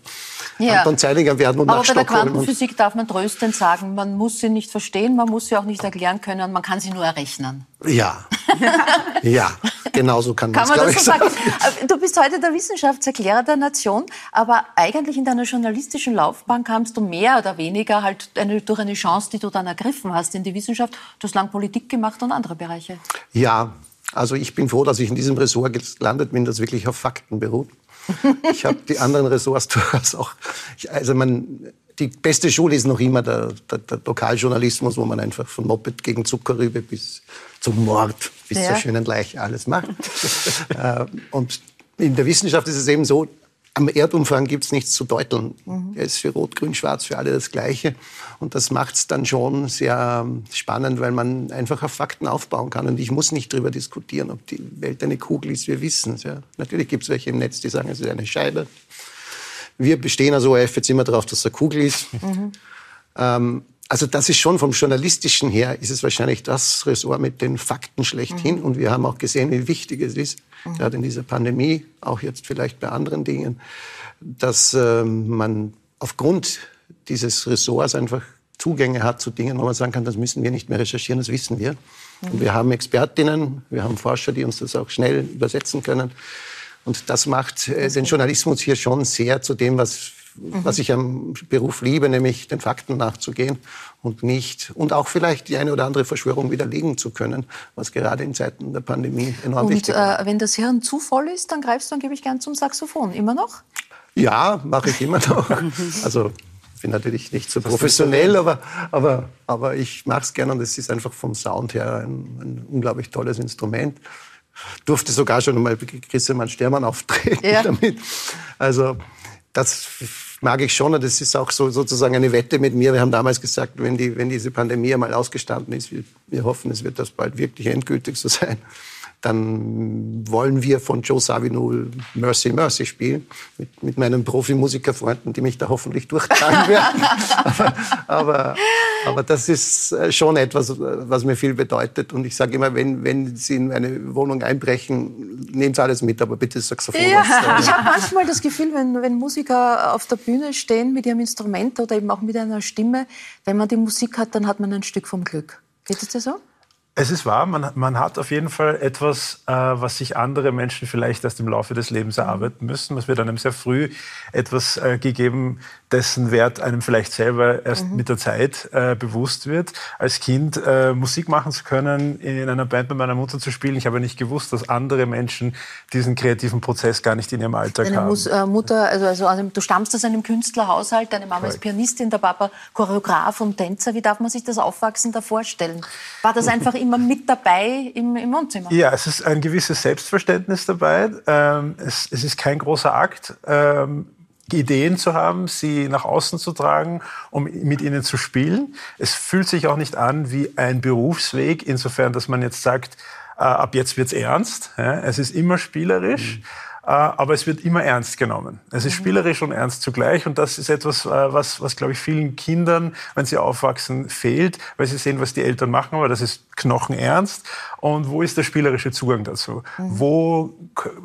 A: Ja.
C: Anton Zeilinger werden und
A: Aber
C: nach
A: bei der Quantenphysik darf man tröstend sagen, man muss sie nicht verstehen, man muss sie auch nicht erklären können, man kann sie nur errechnen.
C: Ja, ja, genau so kann,
A: Kann man das
C: ich,
A: so sagen? Du bist heute der Wissenschaftserklärer der Nation, aber eigentlich in deiner journalistischen Laufbahn kamst du mehr oder weniger halt eine, durch eine Chance, die du dann ergriffen hast in die Wissenschaft. Du hast lang Politik gemacht und andere Bereiche.
C: Ja, Also ich bin froh, dass ich in diesem Ressort gelandet bin, das wirklich auf Fakten beruht. Ich habe die anderen Ressorts durchaus auch. Ich, also man, die beste Schule ist noch immer der, der, der, Lokaljournalismus, wo man einfach von Moped gegen Zuckerrübe bis zum Mord, bis ja. zur schönen Leiche alles macht. Äh, und in der Wissenschaft ist es eben so, am Erdumfang gibt es nichts zu deuteln. Mhm. Er ist für Rot, Grün, Schwarz für alle das Gleiche. Und das macht es dann schon sehr spannend, weil man einfach auf Fakten aufbauen kann. Und ich muss nicht darüber diskutieren, ob die Welt eine Kugel ist. Wir wissen es. Ja. Natürlich gibt es welche im Netz, die sagen, es ist eine Scheibe. Wir bestehen als ORF jetzt immer darauf, dass es eine Kugel ist. Mhm. Ähm, also das ist schon vom Journalistischen her, ist es wahrscheinlich das Ressort mit den Fakten schlechthin. Mhm. Und wir haben auch gesehen, wie wichtig es ist, mhm. gerade in dieser Pandemie, auch jetzt vielleicht bei anderen Dingen, dass äh, man aufgrund dieses Ressorts einfach Zugänge hat zu Dingen, wo man sagen kann, das müssen wir nicht mehr recherchieren, das wissen wir. Mhm. Und wir haben Expertinnen, wir haben Forscher, die uns das auch schnell übersetzen können. Und das macht äh, den Journalismus hier schon sehr zu dem, was mhm. was ich am Beruf liebe, nämlich den Fakten nachzugehen und nicht und auch vielleicht die eine oder andere Verschwörung widerlegen zu können, was gerade in Zeiten der Pandemie enorm
A: und,
C: wichtig ist.
A: Und äh, wenn das Hirn zu voll ist, dann greifst du dann gebe ich gern zum Saxophon. Immer noch?
C: Ja, mache ich immer noch. Also ich bin natürlich nicht so professionell, aber, aber, aber ich mache es gerne und es ist einfach vom Sound her ein, ein unglaublich tolles Instrument. Durfte sogar schon einmal Grissemann Stermann auftreten ja. damit. Also das mag ich schon und das ist auch so, sozusagen eine Wette mit mir. Wir haben damals gesagt, wenn, die, wenn diese Pandemie einmal ausgestanden ist, wir, wir hoffen, es wird das bald wirklich endgültig so sein, dann wollen wir von Joe Zawinul Mercy Mercy spielen mit, mit meinen Profimusikerfreunden, die mich da hoffentlich durchtragen werden. aber, aber, aber, das ist äh, schon etwas, was mir viel bedeutet. Und ich sage immer, wenn, wenn Sie in eine Wohnung einbrechen, nehmen Sie alles mit, aber bitte Saxophon. Ja.
A: Ich habe manchmal das Gefühl, wenn, wenn Musiker auf der Bühne stehen mit ihrem Instrument oder eben auch mit einer Stimme, wenn man die Musik hat, dann hat man ein Stück vom Glück. Geht es dir so?
E: Es ist wahr, man, man hat auf jeden Fall etwas, äh, was sich andere Menschen vielleicht erst im Laufe des Lebens erarbeiten müssen. Es wird einem sehr früh etwas äh, gegeben, dessen Wert einem vielleicht selber erst mhm. mit der Zeit äh, bewusst wird. Als Kind äh, Musik machen zu können, in einer Band mit meiner Mutter zu spielen, ich habe nicht gewusst, dass andere Menschen diesen kreativen Prozess gar nicht in ihrem Alltag
A: Deine
E: haben.
A: Mus äh, Mutter, also, also, also, du stammst aus einem Künstlerhaushalt, deine Mama ist Pianistin, der Papa Choreograf und Tänzer. Wie darf man sich das Aufwachsen da vorstellen? War das einfach immer mit dabei im, im Wohnzimmer?
E: Ja, es ist ein gewisses Selbstverständnis dabei. Ähm, es, es, ist kein großer Akt. Ähm, Ideen zu haben, sie nach außen zu tragen, um mit ihnen zu spielen. Es fühlt sich auch nicht an wie ein Berufsweg, insofern, dass man jetzt sagt, äh, ab jetzt wird's ernst. Ja, es ist immer spielerisch. Mhm. Äh, aber es wird immer ernst genommen. Es ist mhm. spielerisch und ernst zugleich und das ist etwas, äh, was, was glaube ich, vielen Kindern, wenn sie aufwachsen, fehlt, weil sie sehen, was die Eltern machen, aber das ist knochenernst. Und wo ist der spielerische Zugang dazu? Mhm. Wo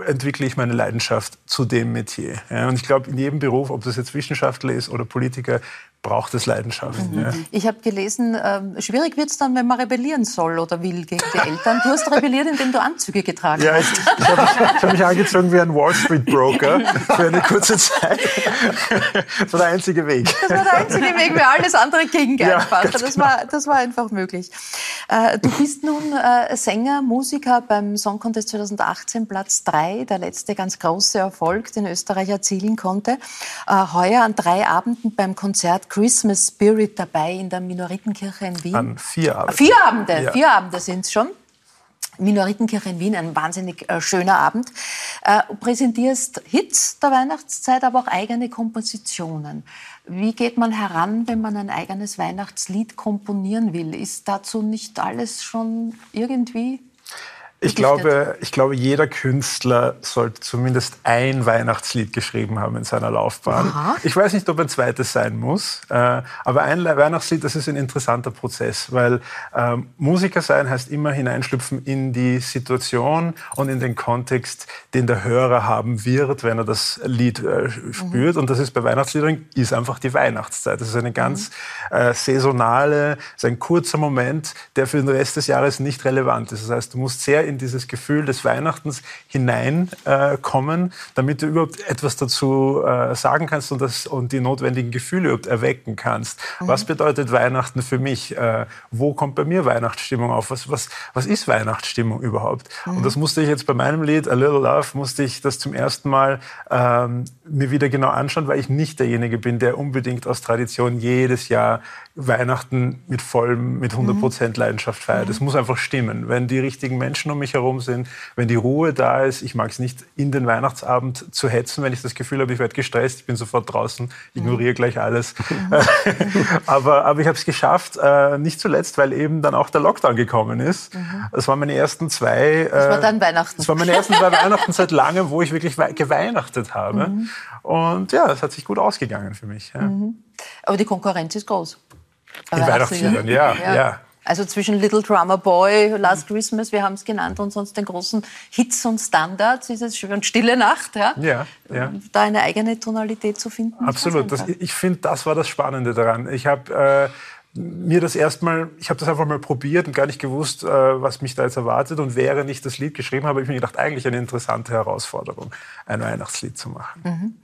E: entwickle ich meine Leidenschaft zu dem Metier? Ja, und ich glaube, in jedem Beruf, ob das jetzt Wissenschaftler ist oder Politiker, braucht es Leidenschaft. Mhm. Ja.
A: Ich habe gelesen, äh, schwierig wird es dann, wenn man rebellieren soll oder will gegen die Eltern. Du hast rebelliert, indem du Anzüge getragen
E: ja,
A: hast.
E: Ich, ich habe hab mich angezogen wie ein Wall Street Broker für eine kurze Zeit. Das war der einzige Weg.
A: Das war der einzige Weg, weil alles andere gegen ja, das, war, genau. das war einfach möglich. Äh, du bist nun äh, Sänger, Musiker beim Song Contest 2018, Platz 3, der letzte ganz große Erfolg, den Österreich erzielen konnte. Äh, heuer an drei Abenden beim Konzert Christmas Spirit dabei in der Minoritenkirche in Wien.
E: An vier Abende.
A: Vier Abende, ja. vier Abende sind es schon. Minoritenkirche in Wien, ein wahnsinnig äh, schöner Abend. Äh, präsentierst Hits der Weihnachtszeit, aber auch eigene Kompositionen. Wie geht man heran, wenn man ein eigenes Weihnachtslied komponieren will? Ist dazu nicht alles schon irgendwie
E: ich glaube, ich glaube, jeder Künstler sollte zumindest ein Weihnachtslied geschrieben haben in seiner Laufbahn. Aha. Ich weiß nicht, ob ein zweites sein muss, äh, aber ein Weihnachtslied, das ist ein interessanter Prozess, weil ähm, Musiker sein heißt immer hineinschlüpfen in die Situation und in den Kontext, den der Hörer haben wird, wenn er das Lied äh, spürt. Mhm. Und das ist bei Weihnachtsliedern ist einfach die Weihnachtszeit. Das ist eine ganz mhm. äh, saisonale, ist ein kurzer Moment, der für den Rest des Jahres nicht relevant ist. Das heißt, du musst sehr in dieses Gefühl des Weihnachtens hineinkommen, äh, damit du überhaupt etwas dazu äh, sagen kannst und, das, und die notwendigen Gefühle überhaupt erwecken kannst. Mhm. Was bedeutet Weihnachten für mich? Äh, wo kommt bei mir Weihnachtsstimmung auf? Was, was, was ist Weihnachtsstimmung überhaupt? Mhm. Und das musste ich jetzt bei meinem Lied A Little Love, musste ich das zum ersten Mal ähm, mir wieder genau anschauen, weil ich nicht derjenige bin, der unbedingt aus Tradition jedes Jahr Weihnachten mit vollem, mit 100 Prozent Leidenschaft feiert. Es mhm. muss einfach stimmen. Wenn die richtigen Menschen um mich herum sind, wenn die Ruhe da ist, ich mag es nicht, in den Weihnachtsabend zu hetzen, wenn ich das Gefühl habe, ich werde gestresst, ich bin sofort draußen, ignoriere gleich alles. Mhm. aber, aber ich habe es geschafft, äh, nicht zuletzt, weil eben dann auch der Lockdown gekommen ist. Mhm. Das waren meine ersten zwei.
A: Das war äh, dann Weihnachten.
E: Das waren meine ersten zwei Weihnachten seit langem, wo ich wirklich geweihnachtet habe. Mhm. Und ja, es hat sich gut ausgegangen für mich. Ja. Mhm.
A: Aber die Konkurrenz ist groß.
E: In Weihnachtsliedern, ja, ja. ja.
A: Also zwischen Little Drummer Boy, Last Christmas, wir haben es genannt, und sonst den großen Hits und Standards ist es schon Stille Nacht, ja?
E: Ja, ja.
A: Da eine eigene Tonalität zu finden.
E: Absolut. Das, ich finde, das war das Spannende daran. Ich habe äh, mir das erstmal, ich habe das einfach mal probiert und gar nicht gewusst, äh, was mich da jetzt erwartet. Und während ich das Lied geschrieben habe, habe ich mir gedacht, eigentlich eine interessante Herausforderung, ein Weihnachtslied zu machen. Mhm.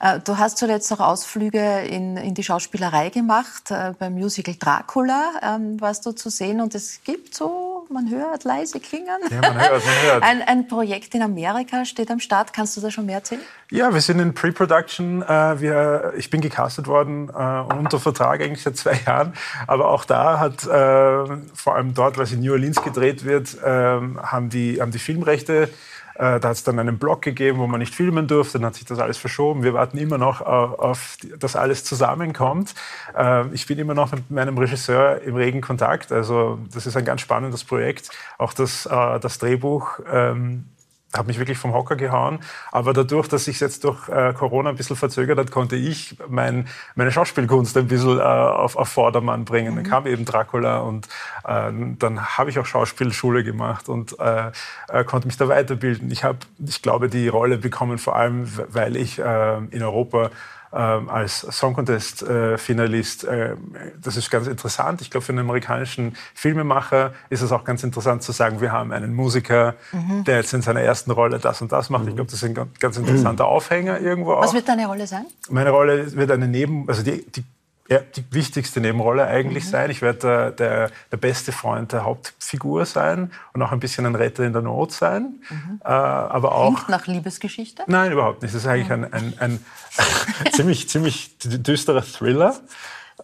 A: Äh, du hast zuletzt auch Ausflüge in, in die Schauspielerei gemacht. Äh, beim Musical Dracula ähm, warst du zu sehen und es gibt so, man hört leise klingen.
E: Ja, man hört, man hört.
A: Ein, ein Projekt in Amerika steht am Start. Kannst du da schon mehr erzählen?
E: Ja, wir sind in Pre-Production. Äh, ich bin gecastet worden äh, unter Vertrag eigentlich seit zwei Jahren. Aber auch da hat, äh, vor allem dort, es in New Orleans gedreht wird, äh, haben, die, haben die Filmrechte äh, da hat es dann einen Blog gegeben, wo man nicht filmen durfte. Dann hat sich das alles verschoben. Wir warten immer noch auf, dass alles zusammenkommt. Äh, ich bin immer noch mit meinem Regisseur im regen Kontakt. Also das ist ein ganz spannendes Projekt. Auch das, äh, das Drehbuch ähm, habe mich wirklich vom Hocker gehauen. Aber dadurch, dass sich jetzt durch äh, Corona ein bisschen verzögert hat, konnte ich mein, meine Schauspielkunst ein bisschen äh, auf, auf Vordermann bringen. Mhm. Dann kam eben Dracula und äh, dann habe ich auch Schauspielschule gemacht und äh, äh, konnte mich da weiterbilden. Ich habe, ich glaube, die Rolle bekommen vor allem, weil ich äh, in Europa als Song Contest äh, Finalist. Äh, das ist ganz interessant. Ich glaube, für einen amerikanischen Filmemacher ist es auch ganz interessant zu sagen, wir haben einen Musiker, mhm. der jetzt in seiner ersten Rolle das und das macht. Ich glaube, das ist ein ganz interessanter Aufhänger irgendwo
A: auch. Was wird deine Rolle sein?
E: Meine Rolle wird eine Neben, also die, die ja, die wichtigste Nebenrolle eigentlich mhm. sein. Ich werde der, der, der, beste Freund der Hauptfigur sein und auch ein bisschen ein Retter in der Not sein. Mhm. Äh, aber auch
A: Klingt nach Liebesgeschichte?
E: Nein, überhaupt nicht. Das ist eigentlich mhm. ein, ein, ein ziemlich, ziemlich düsterer Thriller,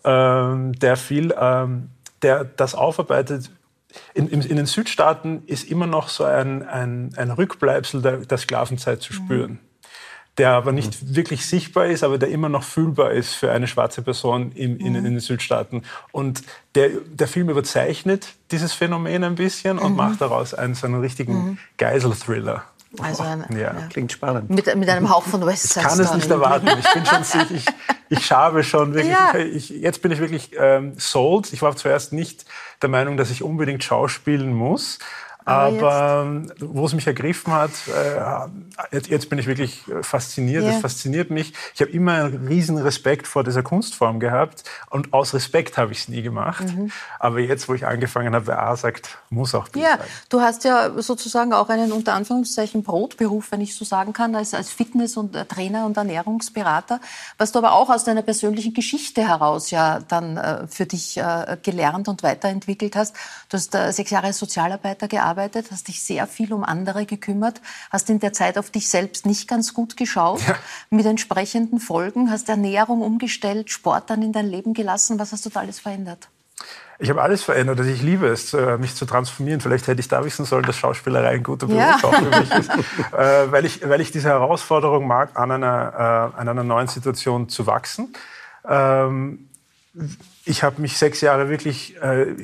E: ähm, der viel, ähm, der das aufarbeitet. In, in, den Südstaaten ist immer noch so ein, ein, ein Rückbleibsel der, der Sklavenzeit zu spüren. Der aber nicht mhm. wirklich sichtbar ist, aber der immer noch fühlbar ist für eine schwarze Person in, in, mhm. in den Südstaaten. Und der, der Film überzeichnet dieses Phänomen ein bisschen und mhm. macht daraus einen, so einen richtigen mhm. Geiselthriller.
A: Also ein,
C: ja. ja. Klingt spannend.
A: Mit, mit einem Hauch von West Side
E: Ich kann es nicht erwarten. Ich bin schon ich, ich schabe schon wirklich. Ja. Ich, jetzt bin ich wirklich ähm, sold. Ich war zuerst nicht der Meinung, dass ich unbedingt schauspielen muss. Aber wo es mich ergriffen hat, äh, jetzt, jetzt, bin ich wirklich fasziniert. Es fasziniert mich. Ich habe immer einen riesen Respekt vor dieser Kunstform gehabt und aus Respekt habe ich es nie gemacht. Mhm. Aber jetzt, wo ich angefangen habe, wer A sagt, muss auch B
A: ja,
E: sein.
A: Du hast ja sozusagen auch einen unter Anführungszeichen Brotberuf, wenn ich so sagen kann, als, als Fitness- und äh, Trainer und Ernährungsberater, was du aber auch aus deiner persönlichen Geschichte heraus ja dann äh, für dich äh, gelernt und weiterentwickelt hast. Du hast äh, sechs Jahre als Sozialarbeiter gearbeitet gearbeitet, hast dich sehr viel um andere gekümmert, hast in der Zeit auf dich selbst nicht ganz gut geschaut, ja. mit entsprechenden Folgen, hast Ernährung umgestellt, Sport dann in dein Leben gelassen. Was hast du da alles verändert?
E: Ich habe alles verändert. Also ich liebe es, äh, mich zu transformieren. Vielleicht hätte ich da wissen sollen, dass Schauspielerei ein guter Beruf ja. auch für mich ist. äh, weil, ich, weil ich diese Herausforderung mag, an einer, äh, an einer neuen Situation zu wachsen. Ähm, ich habe mich sechs Jahre wirklich äh,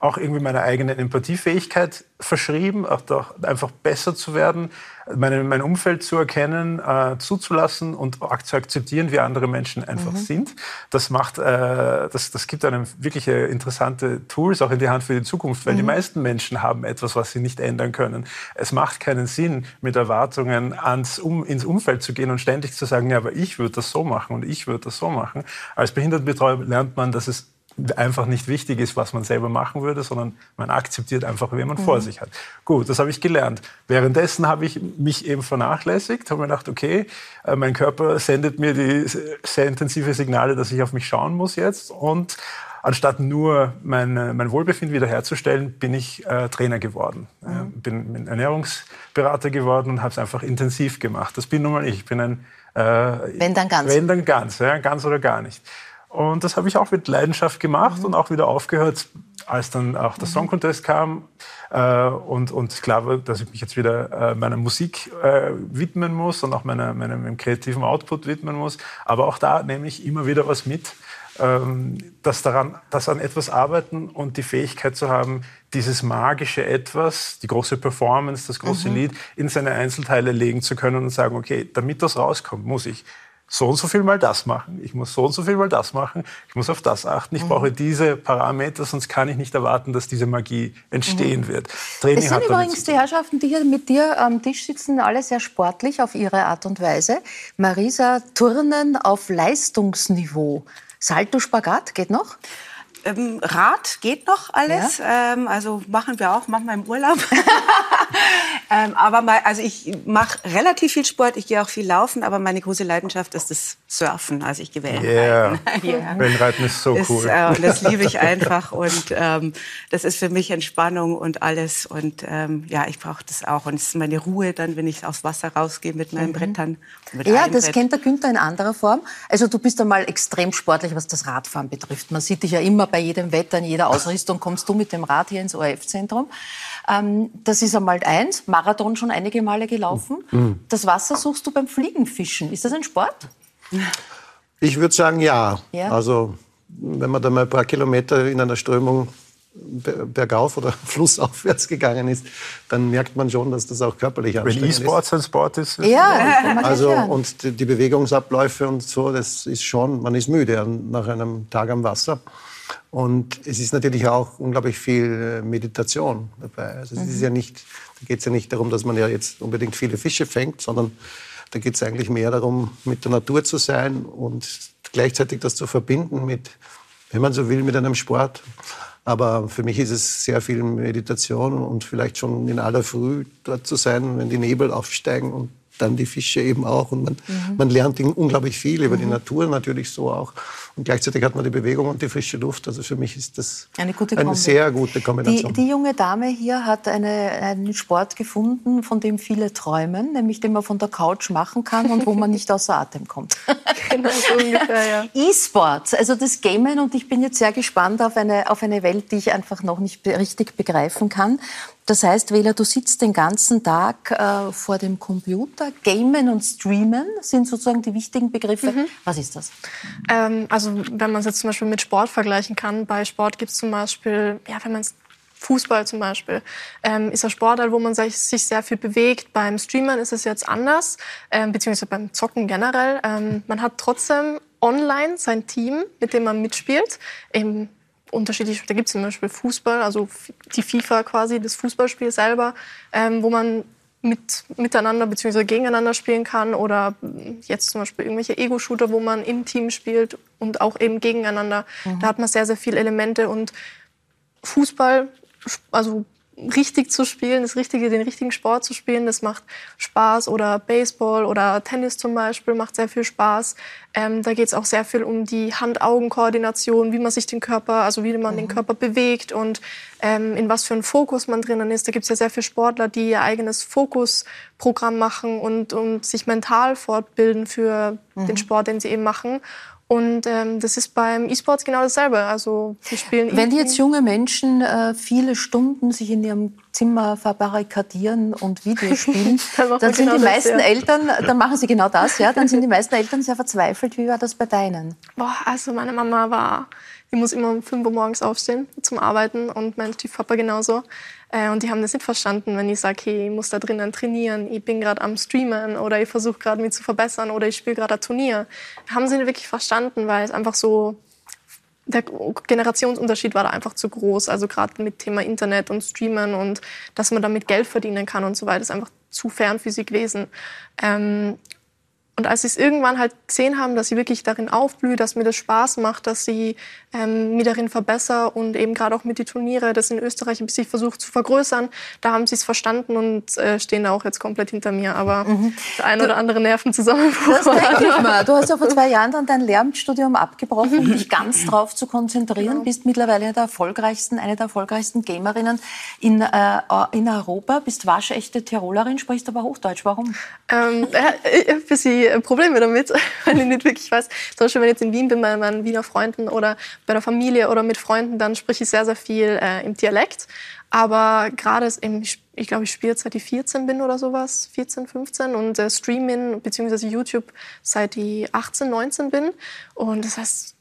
E: auch irgendwie meiner eigenen Empathiefähigkeit verschrieben, auch doch einfach besser zu werden, meine, mein Umfeld zu erkennen, äh, zuzulassen und zu akzeptieren, wie andere Menschen einfach mhm. sind. Das macht, äh, das, das gibt einem wirklich interessante Tools auch in die Hand für die Zukunft, weil mhm. die meisten Menschen haben etwas, was sie nicht ändern können. Es macht keinen Sinn, mit Erwartungen ans um, ins Umfeld zu gehen und ständig zu sagen, ja, aber ich würde das so machen und ich würde das so machen. Als Behindertenbetreuer lernt man, dass es einfach nicht wichtig ist, was man selber machen würde, sondern man akzeptiert einfach, wen man mhm. vor sich hat. Gut, das habe ich gelernt. Währenddessen habe ich mich eben vernachlässigt, habe mir gedacht, okay, äh, mein Körper sendet mir die sehr intensive Signale, dass ich auf mich schauen muss jetzt und anstatt nur mein, mein Wohlbefinden wiederherzustellen, bin ich äh, Trainer geworden. Mhm. Bin Ernährungsberater geworden und habe es einfach intensiv gemacht. Das bin nun mal ich. Ich bin ein
A: äh, Wenn dann ganz.
E: Wenn dann ganz, ja, ganz oder gar nicht. Und das habe ich auch mit Leidenschaft gemacht mhm. und auch wieder aufgehört, als dann auch der Song Contest kam äh, und, und klar war, dass ich mich jetzt wieder äh, meiner Musik äh, widmen muss und auch meiner, meinem kreativen Output widmen muss. Aber auch da nehme ich immer wieder was mit, ähm, dass, daran, dass an etwas arbeiten und die Fähigkeit zu haben, dieses magische Etwas, die große Performance, das große mhm. Lied in seine Einzelteile legen zu können und sagen, okay, damit das rauskommt, muss ich so und so viel mal das machen, ich muss so und so viel mal das machen, ich muss auf das achten, ich mhm. brauche diese Parameter, sonst kann ich nicht erwarten, dass diese Magie entstehen mhm. wird.
A: Training es sind übrigens die Herrschaften, die hier mit dir am Tisch sitzen, alle sehr sportlich auf ihre Art und Weise. Marisa, Turnen auf Leistungsniveau. Salto Spagat geht noch?
B: Ähm, Rad geht noch alles, ja. ähm, also machen wir auch manchmal im Urlaub. ähm, aber mal, also ich mache relativ viel Sport, ich gehe auch viel laufen, aber meine große Leidenschaft ist das Surfen. Also ich gehe
E: Wellenreiten. Yeah. yeah. Wellenreiten ist so cool.
B: äh, das liebe ich einfach und ähm, das ist für mich Entspannung und alles und ähm, ja, ich brauche das auch und es ist meine Ruhe dann, wenn ich aufs Wasser rausgehe mit meinen mhm. Brettern. Mit
A: ja, das Brett. kennt der Günther in anderer Form. Also du bist einmal extrem sportlich, was das Radfahren betrifft. Man sieht dich ja immer bei jedem Wetter, in jeder Ausrüstung kommst du mit dem Rad hier ins ORF-Zentrum. Ähm, das ist einmal eins. Marathon schon einige Male gelaufen. Mhm. Das Wasser suchst du beim Fliegenfischen. Ist das ein Sport?
C: Ich würde sagen, ja. ja. Also, wenn man da mal ein paar Kilometer in einer Strömung bergauf oder flussaufwärts gegangen ist, dann merkt man schon, dass das auch körperlich
E: anstrengend ist. Wenn E-Sports ein Sport ist. ist
C: ja, also und die Bewegungsabläufe und so, das ist schon, man ist müde nach einem Tag am Wasser. Und es ist natürlich auch unglaublich viel äh, Meditation dabei. Also es ist mhm. ja nicht, da geht es ja nicht darum, dass man ja jetzt unbedingt viele Fische fängt, sondern da geht es eigentlich mehr darum, mit der Natur zu sein und gleichzeitig das zu verbinden mit, wenn man so will, mit einem Sport. Aber für mich ist es sehr viel Meditation und vielleicht schon in aller Früh dort zu sein, wenn die Nebel aufsteigen und dann die Fische eben auch. Und man, mhm. man lernt unglaublich viel über mhm. die Natur natürlich so auch. Und gleichzeitig hat man die Bewegung und die frische Luft. Also für mich ist das eine, gute eine sehr gute Kombination.
A: Die, die, junge Dame hier hat eine, einen Sport gefunden, von dem viele träumen, nämlich den man von der Couch machen kann und wo man nicht außer Atem kommt. genau so ungefähr, ja. E-Sports, also das Gamen. Und ich bin jetzt sehr gespannt auf eine, auf eine Welt, die ich einfach noch nicht richtig begreifen kann. Das heißt, Wähler, du sitzt den ganzen Tag äh, vor dem Computer. Gamen und Streamen sind sozusagen die wichtigen Begriffe. Mhm. Was ist das?
D: Ähm, also wenn man es jetzt zum Beispiel mit Sport vergleichen kann, bei Sport gibt es zum Beispiel, ja, wenn man es Fußball zum Beispiel ähm, ist ein Sportart, wo man sich, sich, sehr viel bewegt. Beim Streamen ist es jetzt anders, ähm, beziehungsweise beim Zocken generell. Ähm, man hat trotzdem online sein Team, mit dem man mitspielt. Eben unterschiedlich, da gibt es zum Beispiel Fußball, also die FIFA quasi, das Fußballspiel selber, ähm, wo man mit, miteinander bzw. gegeneinander spielen kann oder jetzt zum Beispiel irgendwelche Ego-Shooter, wo man im Team spielt und auch eben gegeneinander. Mhm. Da hat man sehr, sehr viele Elemente und Fußball, also richtig zu spielen, das richtige, den richtigen Sport zu spielen, das macht Spaß. Oder Baseball oder Tennis zum Beispiel macht sehr viel Spaß. Ähm, da geht es auch sehr viel um die Hand-Augen-Koordination, wie man sich den Körper, also wie man mhm. den Körper bewegt und ähm, in was für einen Fokus man drinnen ist. Da gibt es ja sehr viele Sportler, die ihr eigenes Fokusprogramm machen und, und sich mental fortbilden für mhm. den Sport, den sie eben machen. Und ähm, das ist beim E-Sports genau dasselbe. Also wir spielen
A: Wenn jetzt junge Menschen äh, viele Stunden sich in ihrem Zimmer verbarrikadieren und Videos spielen, dann, dann sind genau die meisten das, ja. Eltern, dann machen sie genau das, ja, dann sind die meisten Eltern sehr verzweifelt. Wie war das bei deinen?
D: Boah, also meine Mama war, die muss immer um 5 Uhr morgens aufstehen zum Arbeiten und mein Stiefpapa genauso. Äh, und die haben das nicht verstanden, wenn ich sage, hey, ich muss da drinnen trainieren, ich bin gerade am Streamen oder ich versuche gerade mich zu verbessern oder ich spiele gerade ein Turnier. Haben sie nicht wirklich verstanden, weil es einfach so, der Generationsunterschied war da einfach zu groß. Also gerade mit Thema Internet und Streamen und dass man damit Geld verdienen kann und so weiter, ist einfach zu fern für sie gewesen. Ähm, und als sie es irgendwann halt gesehen haben, dass sie wirklich darin aufblühe, dass mir das Spaß macht, dass sie ähm, mir darin verbessere und eben gerade auch mit die Turniere, das in Österreich ein bisschen versucht zu vergrößern, da haben sie es verstanden und äh, stehen da auch jetzt komplett hinter mir. Aber mhm. der ein oder andere Nervenzusammenbruch.
A: Das denke ich mal. Du hast ja vor zwei Jahren dann dein Lehramtsstudium abgebrochen, um dich ganz drauf zu konzentrieren. Genau. Bist mittlerweile eine der erfolgreichsten, eine der erfolgreichsten Gamerinnen in, äh, in Europa. Bist waschechte Tirolerin, sprichst aber Hochdeutsch. Warum?
D: Ähm, äh, für sie Probleme damit, weil ich nicht wirklich weiß. Zum Beispiel, wenn ich jetzt in Wien bin bei meinen Wiener Freunden oder bei der Familie oder mit Freunden, dann spreche ich sehr, sehr viel äh, im Dialekt. Aber gerade eben, ich glaube, ich spiele seit ich 14 bin oder sowas, 14, 15 und äh, Streaming bzw. YouTube seit ich 18, 19 bin. Und das heißt,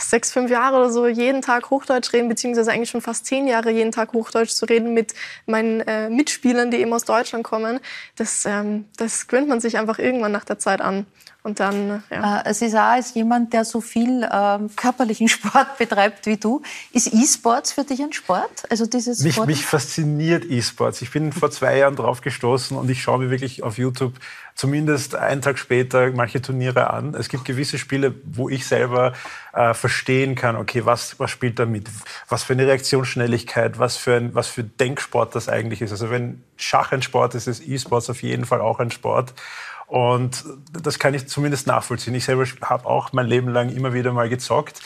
D: sechs, fünf Jahre oder so jeden Tag Hochdeutsch reden, beziehungsweise eigentlich schon fast zehn Jahre jeden Tag Hochdeutsch zu reden mit meinen äh, Mitspielern, die eben aus Deutschland kommen. Das, ähm, das gewöhnt man sich einfach irgendwann nach der Zeit an. Und dann,
A: ja. Äh, Sie sah als jemand, der so viel ähm, körperlichen Sport betreibt wie du. Ist E-Sports für dich ein Sport?
E: Also dieses mich, mich fasziniert E-Sports. Ich bin vor zwei Jahren drauf gestoßen und ich schaue mir wirklich auf YouTube zumindest einen Tag später manche Turniere an. Es gibt gewisse Spiele, wo ich selber äh, verstehen kann, okay, was, was spielt da mit? Was für eine Reaktionsschnelligkeit, was für ein was für Denksport das eigentlich ist. Also wenn Schach ein Sport ist, ist E-Sports auf jeden Fall auch ein Sport. Und das kann ich zumindest nachvollziehen. Ich selber habe auch mein Leben lang immer wieder mal gezockt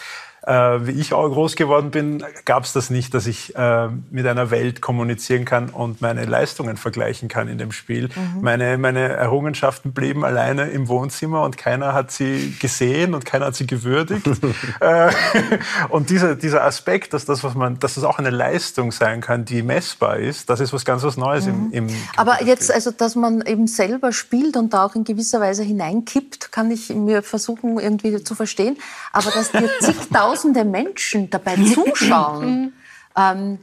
E: äh, wie ich auch groß geworden bin, gab es das nicht, dass ich äh, mit einer Welt kommunizieren kann und meine Leistungen vergleichen kann in dem Spiel. Mhm. Meine, meine Errungenschaften blieben alleine im Wohnzimmer und keiner hat sie gesehen und keiner hat sie gewürdigt. äh, und dieser, dieser Aspekt, dass das, was man, dass das auch eine Leistung sein kann, die messbar ist, das ist was ganz was Neues mhm. im, im
A: Aber jetzt, also, dass man eben selber spielt und da auch in gewisser Weise hineinkippt, kann ich mir versuchen, irgendwie zu verstehen. Aber dass dir zigtausend tausende Menschen dabei zuschauen. ähm,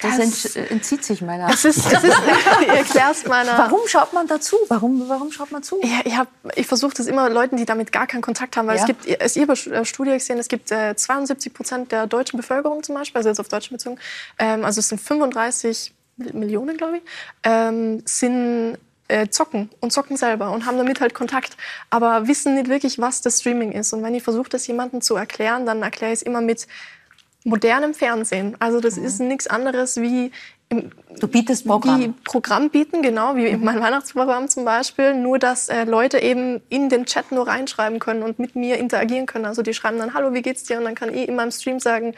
A: das ent, entzieht sich meiner.
D: Es ist, es ist, ich erklär's meiner.
A: Warum schaut man dazu? Warum, warum schaut man zu?
D: Ja, ich, hab, ich versuche das immer Leuten, die damit gar keinen Kontakt haben, weil ja. es gibt, es ist ihre Studie gesehen, es gibt äh, 72 Prozent der deutschen Bevölkerung zum Beispiel, also jetzt auf Deutsch bezogen, ähm, also es sind 35 Millionen, glaube ich, ähm, sind äh, zocken und zocken selber und haben damit halt Kontakt, aber wissen nicht wirklich, was das Streaming ist. Und wenn ich versuche, das jemandem zu erklären, dann erkläre ich es immer mit modernem Fernsehen. Also das mhm. ist nichts anderes wie
A: im, du bietest Programm.
D: Wie Programm bieten, genau, wie mhm. mein Weihnachtsprogramm zum Beispiel. Nur, dass äh, Leute eben in den Chat nur reinschreiben können und mit mir interagieren können. Also die schreiben dann, hallo, wie geht's dir? Und dann kann ich in meinem Stream sagen,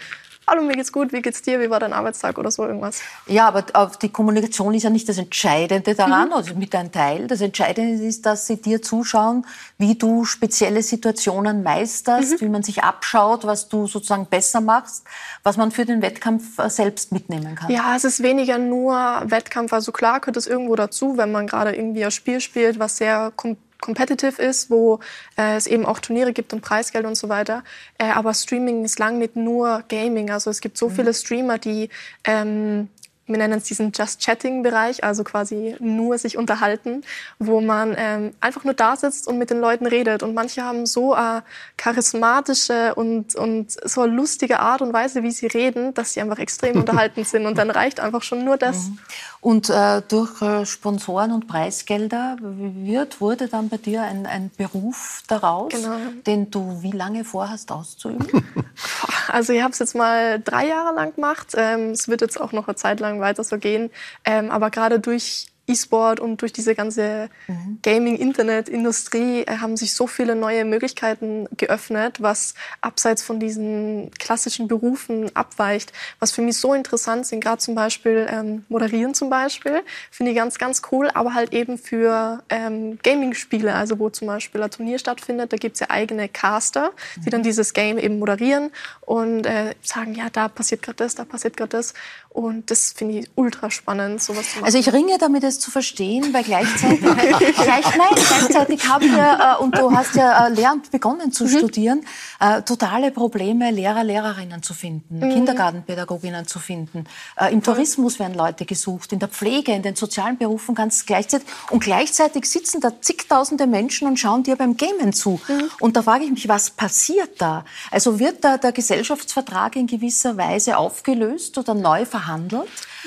D: hallo, mir geht's gut, wie geht's dir, wie war dein Arbeitstag oder so irgendwas.
A: Ja, aber die Kommunikation ist ja nicht das Entscheidende daran, mhm. also mit einem Teil. Das Entscheidende ist, dass sie dir zuschauen, wie du spezielle Situationen meisterst, mhm. wie man sich abschaut, was du sozusagen besser machst, was man für den Wettkampf äh, selbst mitnehmen kann.
D: Ja, es ist weniger nur Wettkampf. Also klar gehört es irgendwo dazu, wenn man gerade irgendwie ein Spiel spielt, was sehr kompliziert competitive ist, wo äh, es eben auch Turniere gibt und Preisgeld und so weiter. Äh, aber Streaming ist lang nicht nur Gaming. Also es gibt so mhm. viele Streamer, die ähm, wir nennen es diesen Just Chatting-Bereich, also quasi nur sich unterhalten, wo man ähm, einfach nur da sitzt und mit den Leuten redet. Und manche haben so eine charismatische und, und so eine lustige Art und Weise, wie sie reden, dass sie einfach extrem unterhalten sind. Und dann reicht einfach schon nur das. Mhm.
A: Und äh, durch äh, Sponsoren und Preisgelder wird, wurde dann bei dir ein, ein Beruf daraus, genau. den du wie lange vorhast auszuüben?
D: Also ich habe es jetzt mal drei Jahre lang gemacht. Ähm, es wird jetzt auch noch eine Zeit lang weiter so gehen. Ähm, aber gerade durch E-Sport und durch diese ganze mhm. Gaming-Internet-Industrie äh, haben sich so viele neue Möglichkeiten geöffnet, was abseits von diesen klassischen Berufen abweicht. Was für mich so interessant sind, gerade zum Beispiel ähm, Moderieren zum Beispiel, finde ich ganz, ganz cool, aber halt eben für ähm, Gaming-Spiele, also wo zum Beispiel ein Turnier stattfindet, da gibt es ja eigene Caster, mhm. die dann dieses Game eben moderieren und äh, sagen, ja, da passiert gerade das, da passiert gerade das. Und das finde ich ultra spannend, sowas zu machen.
A: Also ich ringe damit, es zu verstehen, weil gleichzeitig, gleich, nein, gleichzeitig haben wir, äh, und du hast ja äh, Lehramt begonnen zu mhm. studieren, äh, totale Probleme, Lehrer, Lehrerinnen zu finden, mhm. Kindergartenpädagoginnen zu finden. Äh, Im Tourismus werden Leute gesucht, in der Pflege, in den sozialen Berufen ganz gleichzeitig. Und gleichzeitig sitzen da zigtausende Menschen und schauen dir beim Gamen zu. Mhm. Und da frage ich mich, was passiert da? Also wird da der Gesellschaftsvertrag in gewisser Weise aufgelöst oder neu verhandelt?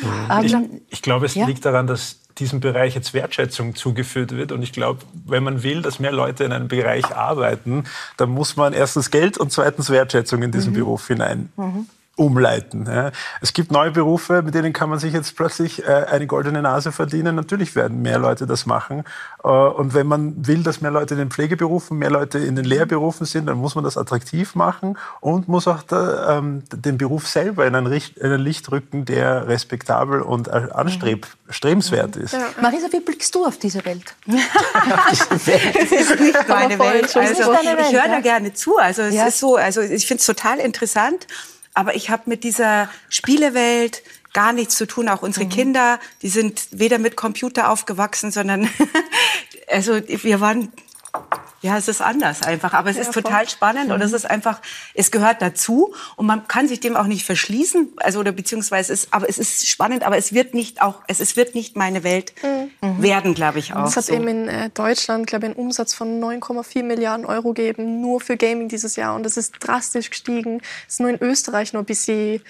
E: Ähm, ich, ich, glaube, es ja? liegt daran, dass diesem Bereich jetzt Wertschätzung zugeführt wird. Und ich glaube, wenn man will, dass mehr Leute in einem Bereich arbeiten, dann muss man erstens Geld und zweitens Wertschätzung in diesen mhm. Beruf hinein mhm umleiten. Ja. Es gibt neue Berufe, mit denen kann man sich jetzt plötzlich äh, eine goldene Nase verdienen. Natürlich werden mehr Leute das machen. Äh, und wenn man will, dass mehr Leute in den Pflegeberufen, mehr Leute in den Lehrberufen sind, dann muss man das attraktiv machen und muss auch da, ähm, den Beruf selber in ein, Richt, in ein, Licht rücken, der respektabel und äh, anstrebenswert ist.
A: Ja. Marisa, wie blickst du auf diese Welt?
B: das ist nicht meine Welt. Also, ich höre da gerne zu. Also es ja. ist so, also ich finde es total interessant. Aber ich habe mit dieser Spielewelt gar nichts zu tun. Auch unsere mhm. Kinder, die sind weder mit Computer aufgewachsen, sondern also wir waren ja, es ist anders einfach, aber es ja, ist total spannend mhm. und es mhm. ist einfach, es gehört dazu und man kann sich dem auch nicht verschließen, also oder beziehungsweise es, aber es ist spannend, aber es wird nicht auch, es, es wird nicht meine Welt mhm. werden, glaube ich auch.
D: Es hat so. eben in äh, Deutschland, glaube ich, einen Umsatz von 9,4 Milliarden Euro gegeben, nur für Gaming dieses Jahr und das ist drastisch gestiegen. Es ist nur in Österreich nur ein bisschen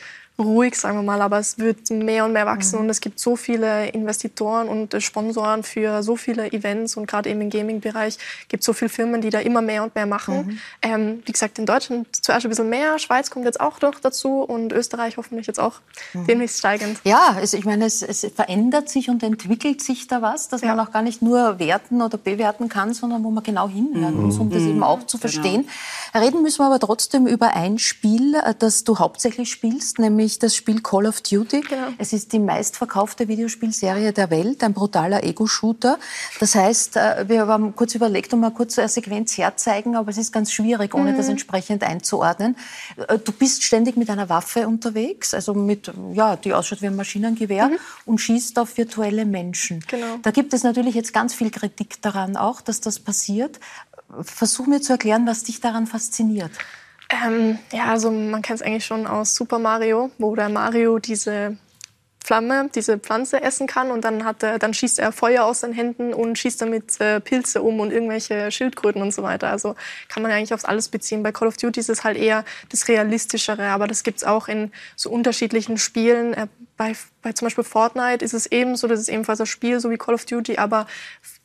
D: ruhig, sagen wir mal, aber es wird mehr und mehr wachsen mhm. und es gibt so viele Investitoren und Sponsoren für so viele Events und gerade eben im Gaming-Bereich gibt es so viele Firmen, die da immer mehr und mehr machen. Mhm. Ähm, wie gesagt, in Deutschland zuerst ein bisschen mehr, Schweiz kommt jetzt auch noch dazu und Österreich hoffentlich jetzt auch mhm. demnächst steigend.
A: Ja, also ich meine, es, es, verändert sich und entwickelt sich da was, dass ja. man auch gar nicht nur werten oder bewerten kann, sondern wo man genau hinhören muss, um das mhm. eben auch zu genau. verstehen. Genau. Reden müssen wir aber trotzdem über ein Spiel, äh, das du hauptsächlich spielst, nämlich nämlich das Spiel Call of Duty. Genau. Es ist die meistverkaufte Videospielserie der Welt, ein brutaler Ego-Shooter. Das heißt, äh, wir haben kurz überlegt, um mal kurz eine Sequenz herzeigen, aber es ist ganz schwierig, ohne mhm. das entsprechend einzuordnen. Äh, du bist ständig mit einer Waffe unterwegs, also mit, ja, die ausschaut wie ein Maschinengewehr mhm. und schießt auf virtuelle Menschen. Genau. Da gibt es natürlich jetzt ganz viel Kritik daran auch, dass das passiert. Versuch mir zu erklären, was dich daran fasziniert.
D: Ähm, ja, also man kennt es eigentlich schon aus Super Mario, wo der Mario diese Flamme, diese Pflanze essen kann und dann, hat er, dann schießt er Feuer aus seinen Händen und schießt damit äh, Pilze um und irgendwelche Schildkröten und so weiter. Also kann man eigentlich aufs alles beziehen. Bei Call of Duty ist es halt eher das Realistischere, aber das gibt's auch in so unterschiedlichen Spielen. Äh, bei, bei zum Beispiel Fortnite ist es ebenso, das ist ebenfalls ein Spiel, so wie Call of Duty, aber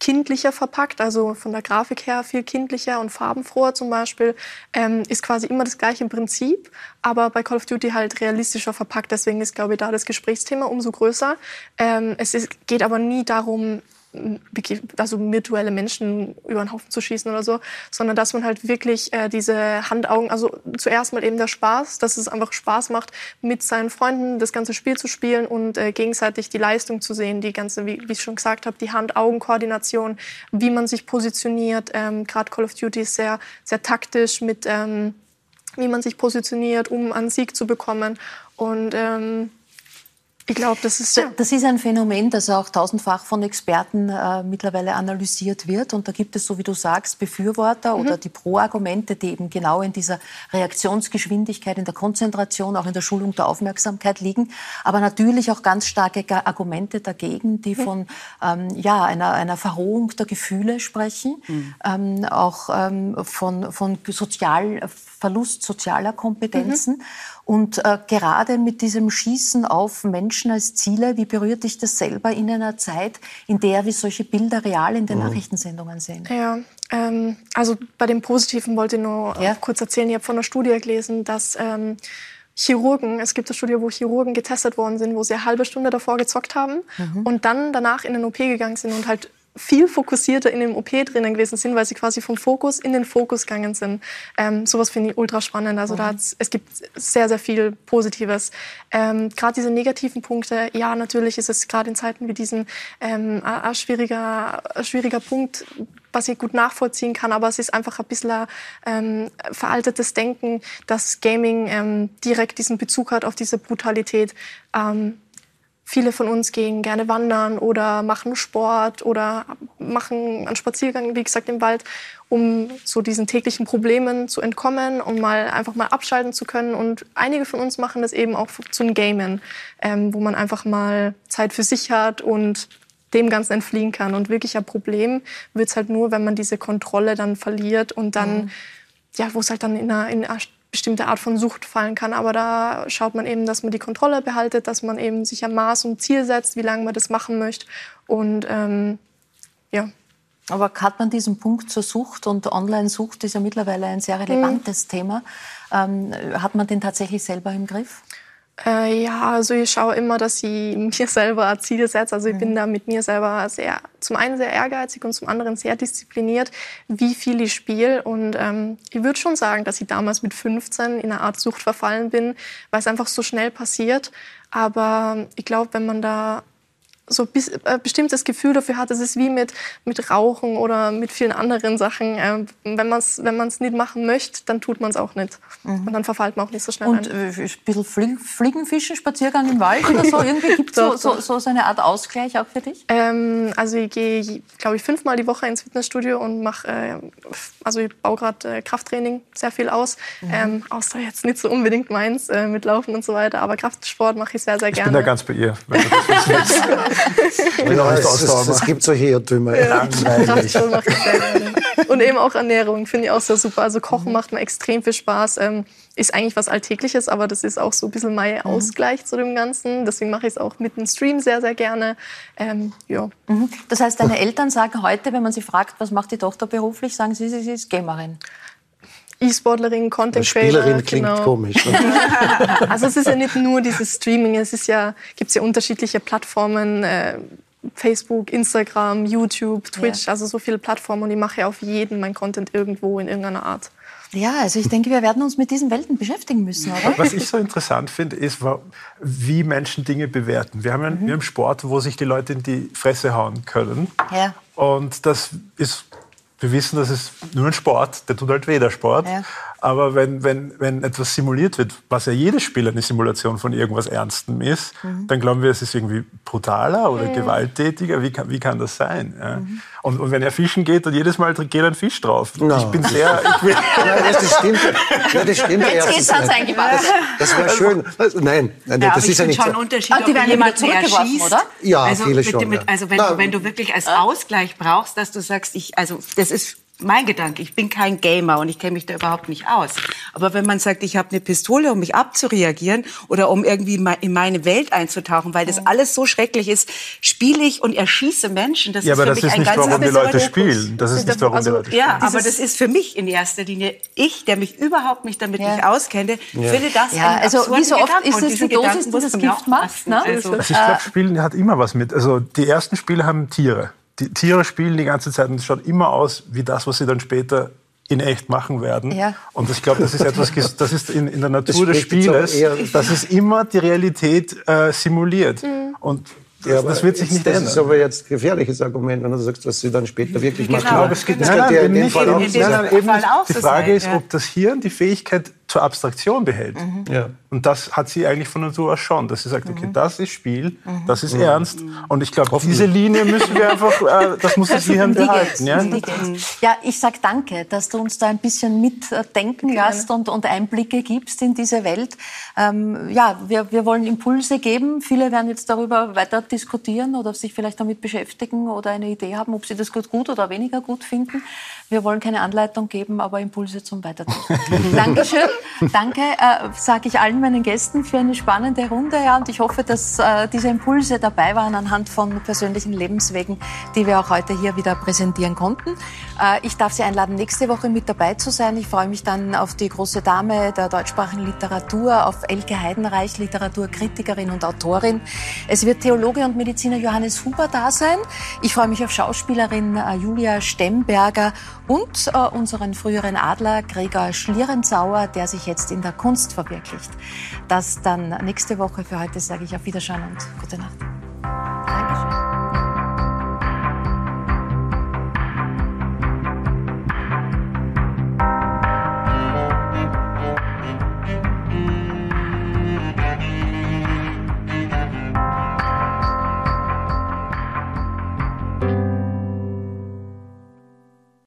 D: kindlicher verpackt, also von der Grafik her viel kindlicher und farbenfroher zum Beispiel, ähm, ist quasi immer das gleiche Prinzip, aber bei Call of Duty halt realistischer verpackt. Deswegen ist, glaube ich, da das Gesprächsthema umso größer. Ähm, es ist, geht aber nie darum, also virtuelle Menschen über den Haufen zu schießen oder so, sondern dass man halt wirklich äh, diese Handaugen, also zuerst mal eben der Spaß, dass es einfach Spaß macht, mit seinen Freunden das ganze Spiel zu spielen und äh, gegenseitig die Leistung zu sehen, die ganze, wie, wie ich schon gesagt habe, die Hand-Augen-Koordination, wie man sich positioniert. Ähm, Gerade Call of Duty ist sehr, sehr taktisch mit, ähm, wie man sich positioniert, um einen Sieg zu bekommen. Und ähm, ich glaube, das ist ja.
A: Das ist ein Phänomen, das auch tausendfach von Experten äh, mittlerweile analysiert wird. Und da gibt es, so wie du sagst, Befürworter mhm. oder die Pro-Argumente, die eben genau in dieser Reaktionsgeschwindigkeit, in der Konzentration, auch in der Schulung der Aufmerksamkeit liegen. Aber natürlich auch ganz starke Argumente dagegen, die mhm. von ähm, ja, einer, einer Verrohung der Gefühle sprechen, mhm. ähm, auch ähm, von, von Sozial, Verlust sozialer Kompetenzen. Und äh, gerade mit diesem Schießen auf Menschen als Ziele, wie berührt dich das selber in einer Zeit, in der wir solche Bilder real in den mhm. Nachrichtensendungen sehen?
D: Ja, ähm, also bei dem Positiven wollte ich nur ja. kurz erzählen. Ich habe von einer Studie gelesen, dass ähm, Chirurgen, es gibt eine Studie, wo Chirurgen getestet worden sind, wo sie eine halbe Stunde davor gezockt haben mhm. und dann danach in den OP gegangen sind und halt viel fokussierter in dem OP drinnen gewesen sind, weil sie quasi vom Fokus in den Fokus gegangen sind. Ähm, sowas finde ich ultra spannend. Also mhm. da es gibt sehr, sehr viel Positives. Ähm, gerade diese negativen Punkte, ja, natürlich ist es gerade in Zeiten wie diesen ähm, ein, schwieriger, ein schwieriger Punkt, was ich gut nachvollziehen kann, aber es ist einfach ein bisschen ähm, veraltetes Denken, dass Gaming ähm, direkt diesen Bezug hat auf diese Brutalität. Ähm, Viele von uns gehen gerne wandern oder machen Sport oder machen einen Spaziergang, wie gesagt, im Wald, um so diesen täglichen Problemen zu entkommen, um mal einfach mal abschalten zu können. Und einige von uns machen das eben auch zum Gamen, ähm, wo man einfach mal Zeit für sich hat und dem Ganzen entfliehen kann. Und wirklich ein Problem wird es halt nur, wenn man diese Kontrolle dann verliert und dann, mhm. ja, wo es halt dann in einer, in einer bestimmte Art von Sucht fallen kann. Aber da schaut man eben, dass man die Kontrolle behaltet, dass man eben sich ein Maß und Ziel setzt, wie lange man das machen möchte. Und ähm, ja.
A: Aber hat man diesen Punkt zur Sucht und Online-Sucht ist ja mittlerweile ein sehr relevantes mhm. Thema. Ähm, hat man den tatsächlich selber im Griff?
D: Äh, ja, also ich schaue immer, dass ich mir selber Ziele setze. Also ich mhm. bin da mit mir selber sehr, zum einen sehr ehrgeizig und zum anderen sehr diszipliniert, wie viel ich spiele. Und ähm, ich würde schon sagen, dass ich damals mit 15 in eine Art Sucht verfallen bin, weil es einfach so schnell passiert. Aber ich glaube, wenn man da so bis, äh, bestimmtes Gefühl dafür hat. Es ist wie mit, mit Rauchen oder mit vielen anderen Sachen. Äh, wenn man es wenn man's nicht machen möchte, dann tut man es auch nicht. Mhm. Und dann verfallt man auch nicht so schnell
A: Und ein. Äh, ein bisschen Flie Fliegenfischen, Spaziergang im Wald oder so? Irgendwie gibt es so, so, so, so, eine Art Ausgleich auch für dich?
D: Ähm, also ich gehe, glaube ich, fünfmal die Woche ins Fitnessstudio und mache, äh, also ich baue gerade äh, Krafttraining sehr viel aus. Mhm. Ähm, außer jetzt nicht so unbedingt meins äh, mit Laufen und so weiter, aber Kraftsport mache ich sehr, sehr gerne.
E: Ich bin da ganz bei ihr.
C: Genau, es, es, es, gibt solche Irrtümer. Ja.
D: Und eben auch Ernährung finde ich auch sehr super. Also Kochen mhm. macht mir extrem viel Spaß. Ähm, ist eigentlich was Alltägliches, aber das ist auch so ein bisschen mein mhm. Ausgleich zu dem Ganzen. Deswegen mache ich es auch mit dem Stream sehr, sehr gerne. Ähm, ja.
A: Mhm. Das heißt, deine Eltern sagen heute, wenn man sie fragt, was macht die Tochter beruflich, sagen sie, sie ist Gamerin.
D: E-Sportlerin, Content Creator.
C: Spielerin klingt genau. komisch. Ne?
D: also es ist ja nicht nur dieses Streaming, es ist ja, gibt ja unterschiedliche Plattformen, äh, Facebook, Instagram, YouTube, Twitch, ja. also so viele Plattformen und ich mache ja auf jeden mein Content irgendwo in irgendeiner Art.
A: Ja, also ich denke, wir werden uns mit diesen Welten beschäftigen müssen, oder?
E: Was ich so interessant finde, ist, wie Menschen Dinge bewerten. Wir haben ja mhm. wir haben Sport, wo sich die Leute in die Fresse hauen können. Ja. Und das ist wir wissen, das ist nur ein Sport, der tut halt weder Sport. Ja. Aber wenn, wenn, wenn etwas simuliert wird, was ja jedes Spiel eine Simulation von irgendwas Ernstem ist, mhm. dann glauben wir, es ist irgendwie brutaler oder mhm. gewalttätiger. Wie kann, wie kann das sein? Ja. Mhm. Und, und, wenn er fischen geht, dann jedes Mal geht ein Fisch drauf. No. Ich bin sehr... Ich bin
C: ja, das stimmt. Ja, das stimmt
A: Jetzt geht's ans Eingewasser.
C: Das, das wäre schön. Also, nein, nein
B: ja,
C: das ist ja nicht
B: schon
C: so.
B: Unterschied, ah, die werden jemanden erschießt. Oder?
C: Ja, also, viele schon. Mit,
B: also wenn, du, wenn du wirklich als Ausgleich brauchst, dass du sagst, ich, also das ist mein Gedanke. Ich bin kein Gamer und ich kenne mich da überhaupt nicht aus. Aber wenn man sagt, ich habe eine Pistole, um mich abzureagieren oder um irgendwie in meine Welt einzutauchen, weil das alles so schrecklich ist, spiele ich und erschieße Menschen.
E: Das ja, ist aber für das mich ist ein nicht, warum die Leute spielen. Das ist nicht, warum also, die Leute spielen.
B: Ja, aber das ist für mich in erster Linie ich, der mich überhaupt nicht damit ja. nicht auskenne, ja. finde das
A: ja, also wie so oft Gedanken. ist es die Dosis, die das Gift macht. Ne?
E: Also, also ich glaube, Spielen hat immer was mit. Also die ersten Spiele haben Tiere die Tiere spielen die ganze Zeit und es schaut immer aus wie das, was sie dann später in echt machen werden. Ja. Und ich glaube, das ist etwas, das ist in, in der Natur des Spieles, dass es immer die Realität äh, simuliert. Mhm. Und ja, das wird sich nicht
C: das
E: ändern.
C: Das ist aber jetzt ein gefährliches Argument, wenn du sagst, was sie dann später wirklich
E: genau. machen. Ich glaube, es geht, es nein, nein, in dem Fall auch. Nein, nein, die Frage ist, ob das Hirn die Fähigkeit zur Abstraktion behält. Mhm. Ja. Und das hat sie eigentlich von Natur aus schon, dass sie sagt, okay, mhm. das ist Spiel, mhm. das ist ernst. Und ich glaube, diese Linie müssen wir einfach, äh, das muss das Hirn behalten. Ja?
A: ja, ich sage danke, dass du uns da ein bisschen mitdenken lässt und, und, Einblicke gibst in diese Welt. Ähm, ja, wir, wir wollen Impulse geben. Viele werden jetzt darüber weiter diskutieren oder sich vielleicht damit beschäftigen oder eine Idee haben, ob sie das gut, gut oder weniger gut finden. Wir wollen keine Anleitung geben, aber Impulse zum Weitertun. Dankeschön. Danke, äh, sage ich allen meinen Gästen für eine spannende Runde. Ja, und ich hoffe, dass äh, diese Impulse dabei waren anhand von persönlichen Lebenswegen, die wir auch heute hier wieder präsentieren konnten. Äh, ich darf Sie einladen, nächste Woche mit dabei zu sein. Ich freue mich dann auf die große Dame der deutschsprachigen Literatur, auf Elke Heidenreich, Literaturkritikerin und Autorin. Es wird Theologe und Mediziner Johannes Huber da sein. Ich freue mich auf Schauspielerin äh, Julia Stemberger und äh, unseren früheren Adler Gregor Schlierenzauer, der er sich jetzt in der Kunst verwirklicht. Das dann nächste Woche. Für heute sage ich auf Wiederschauen und gute Nacht. Dankeschön.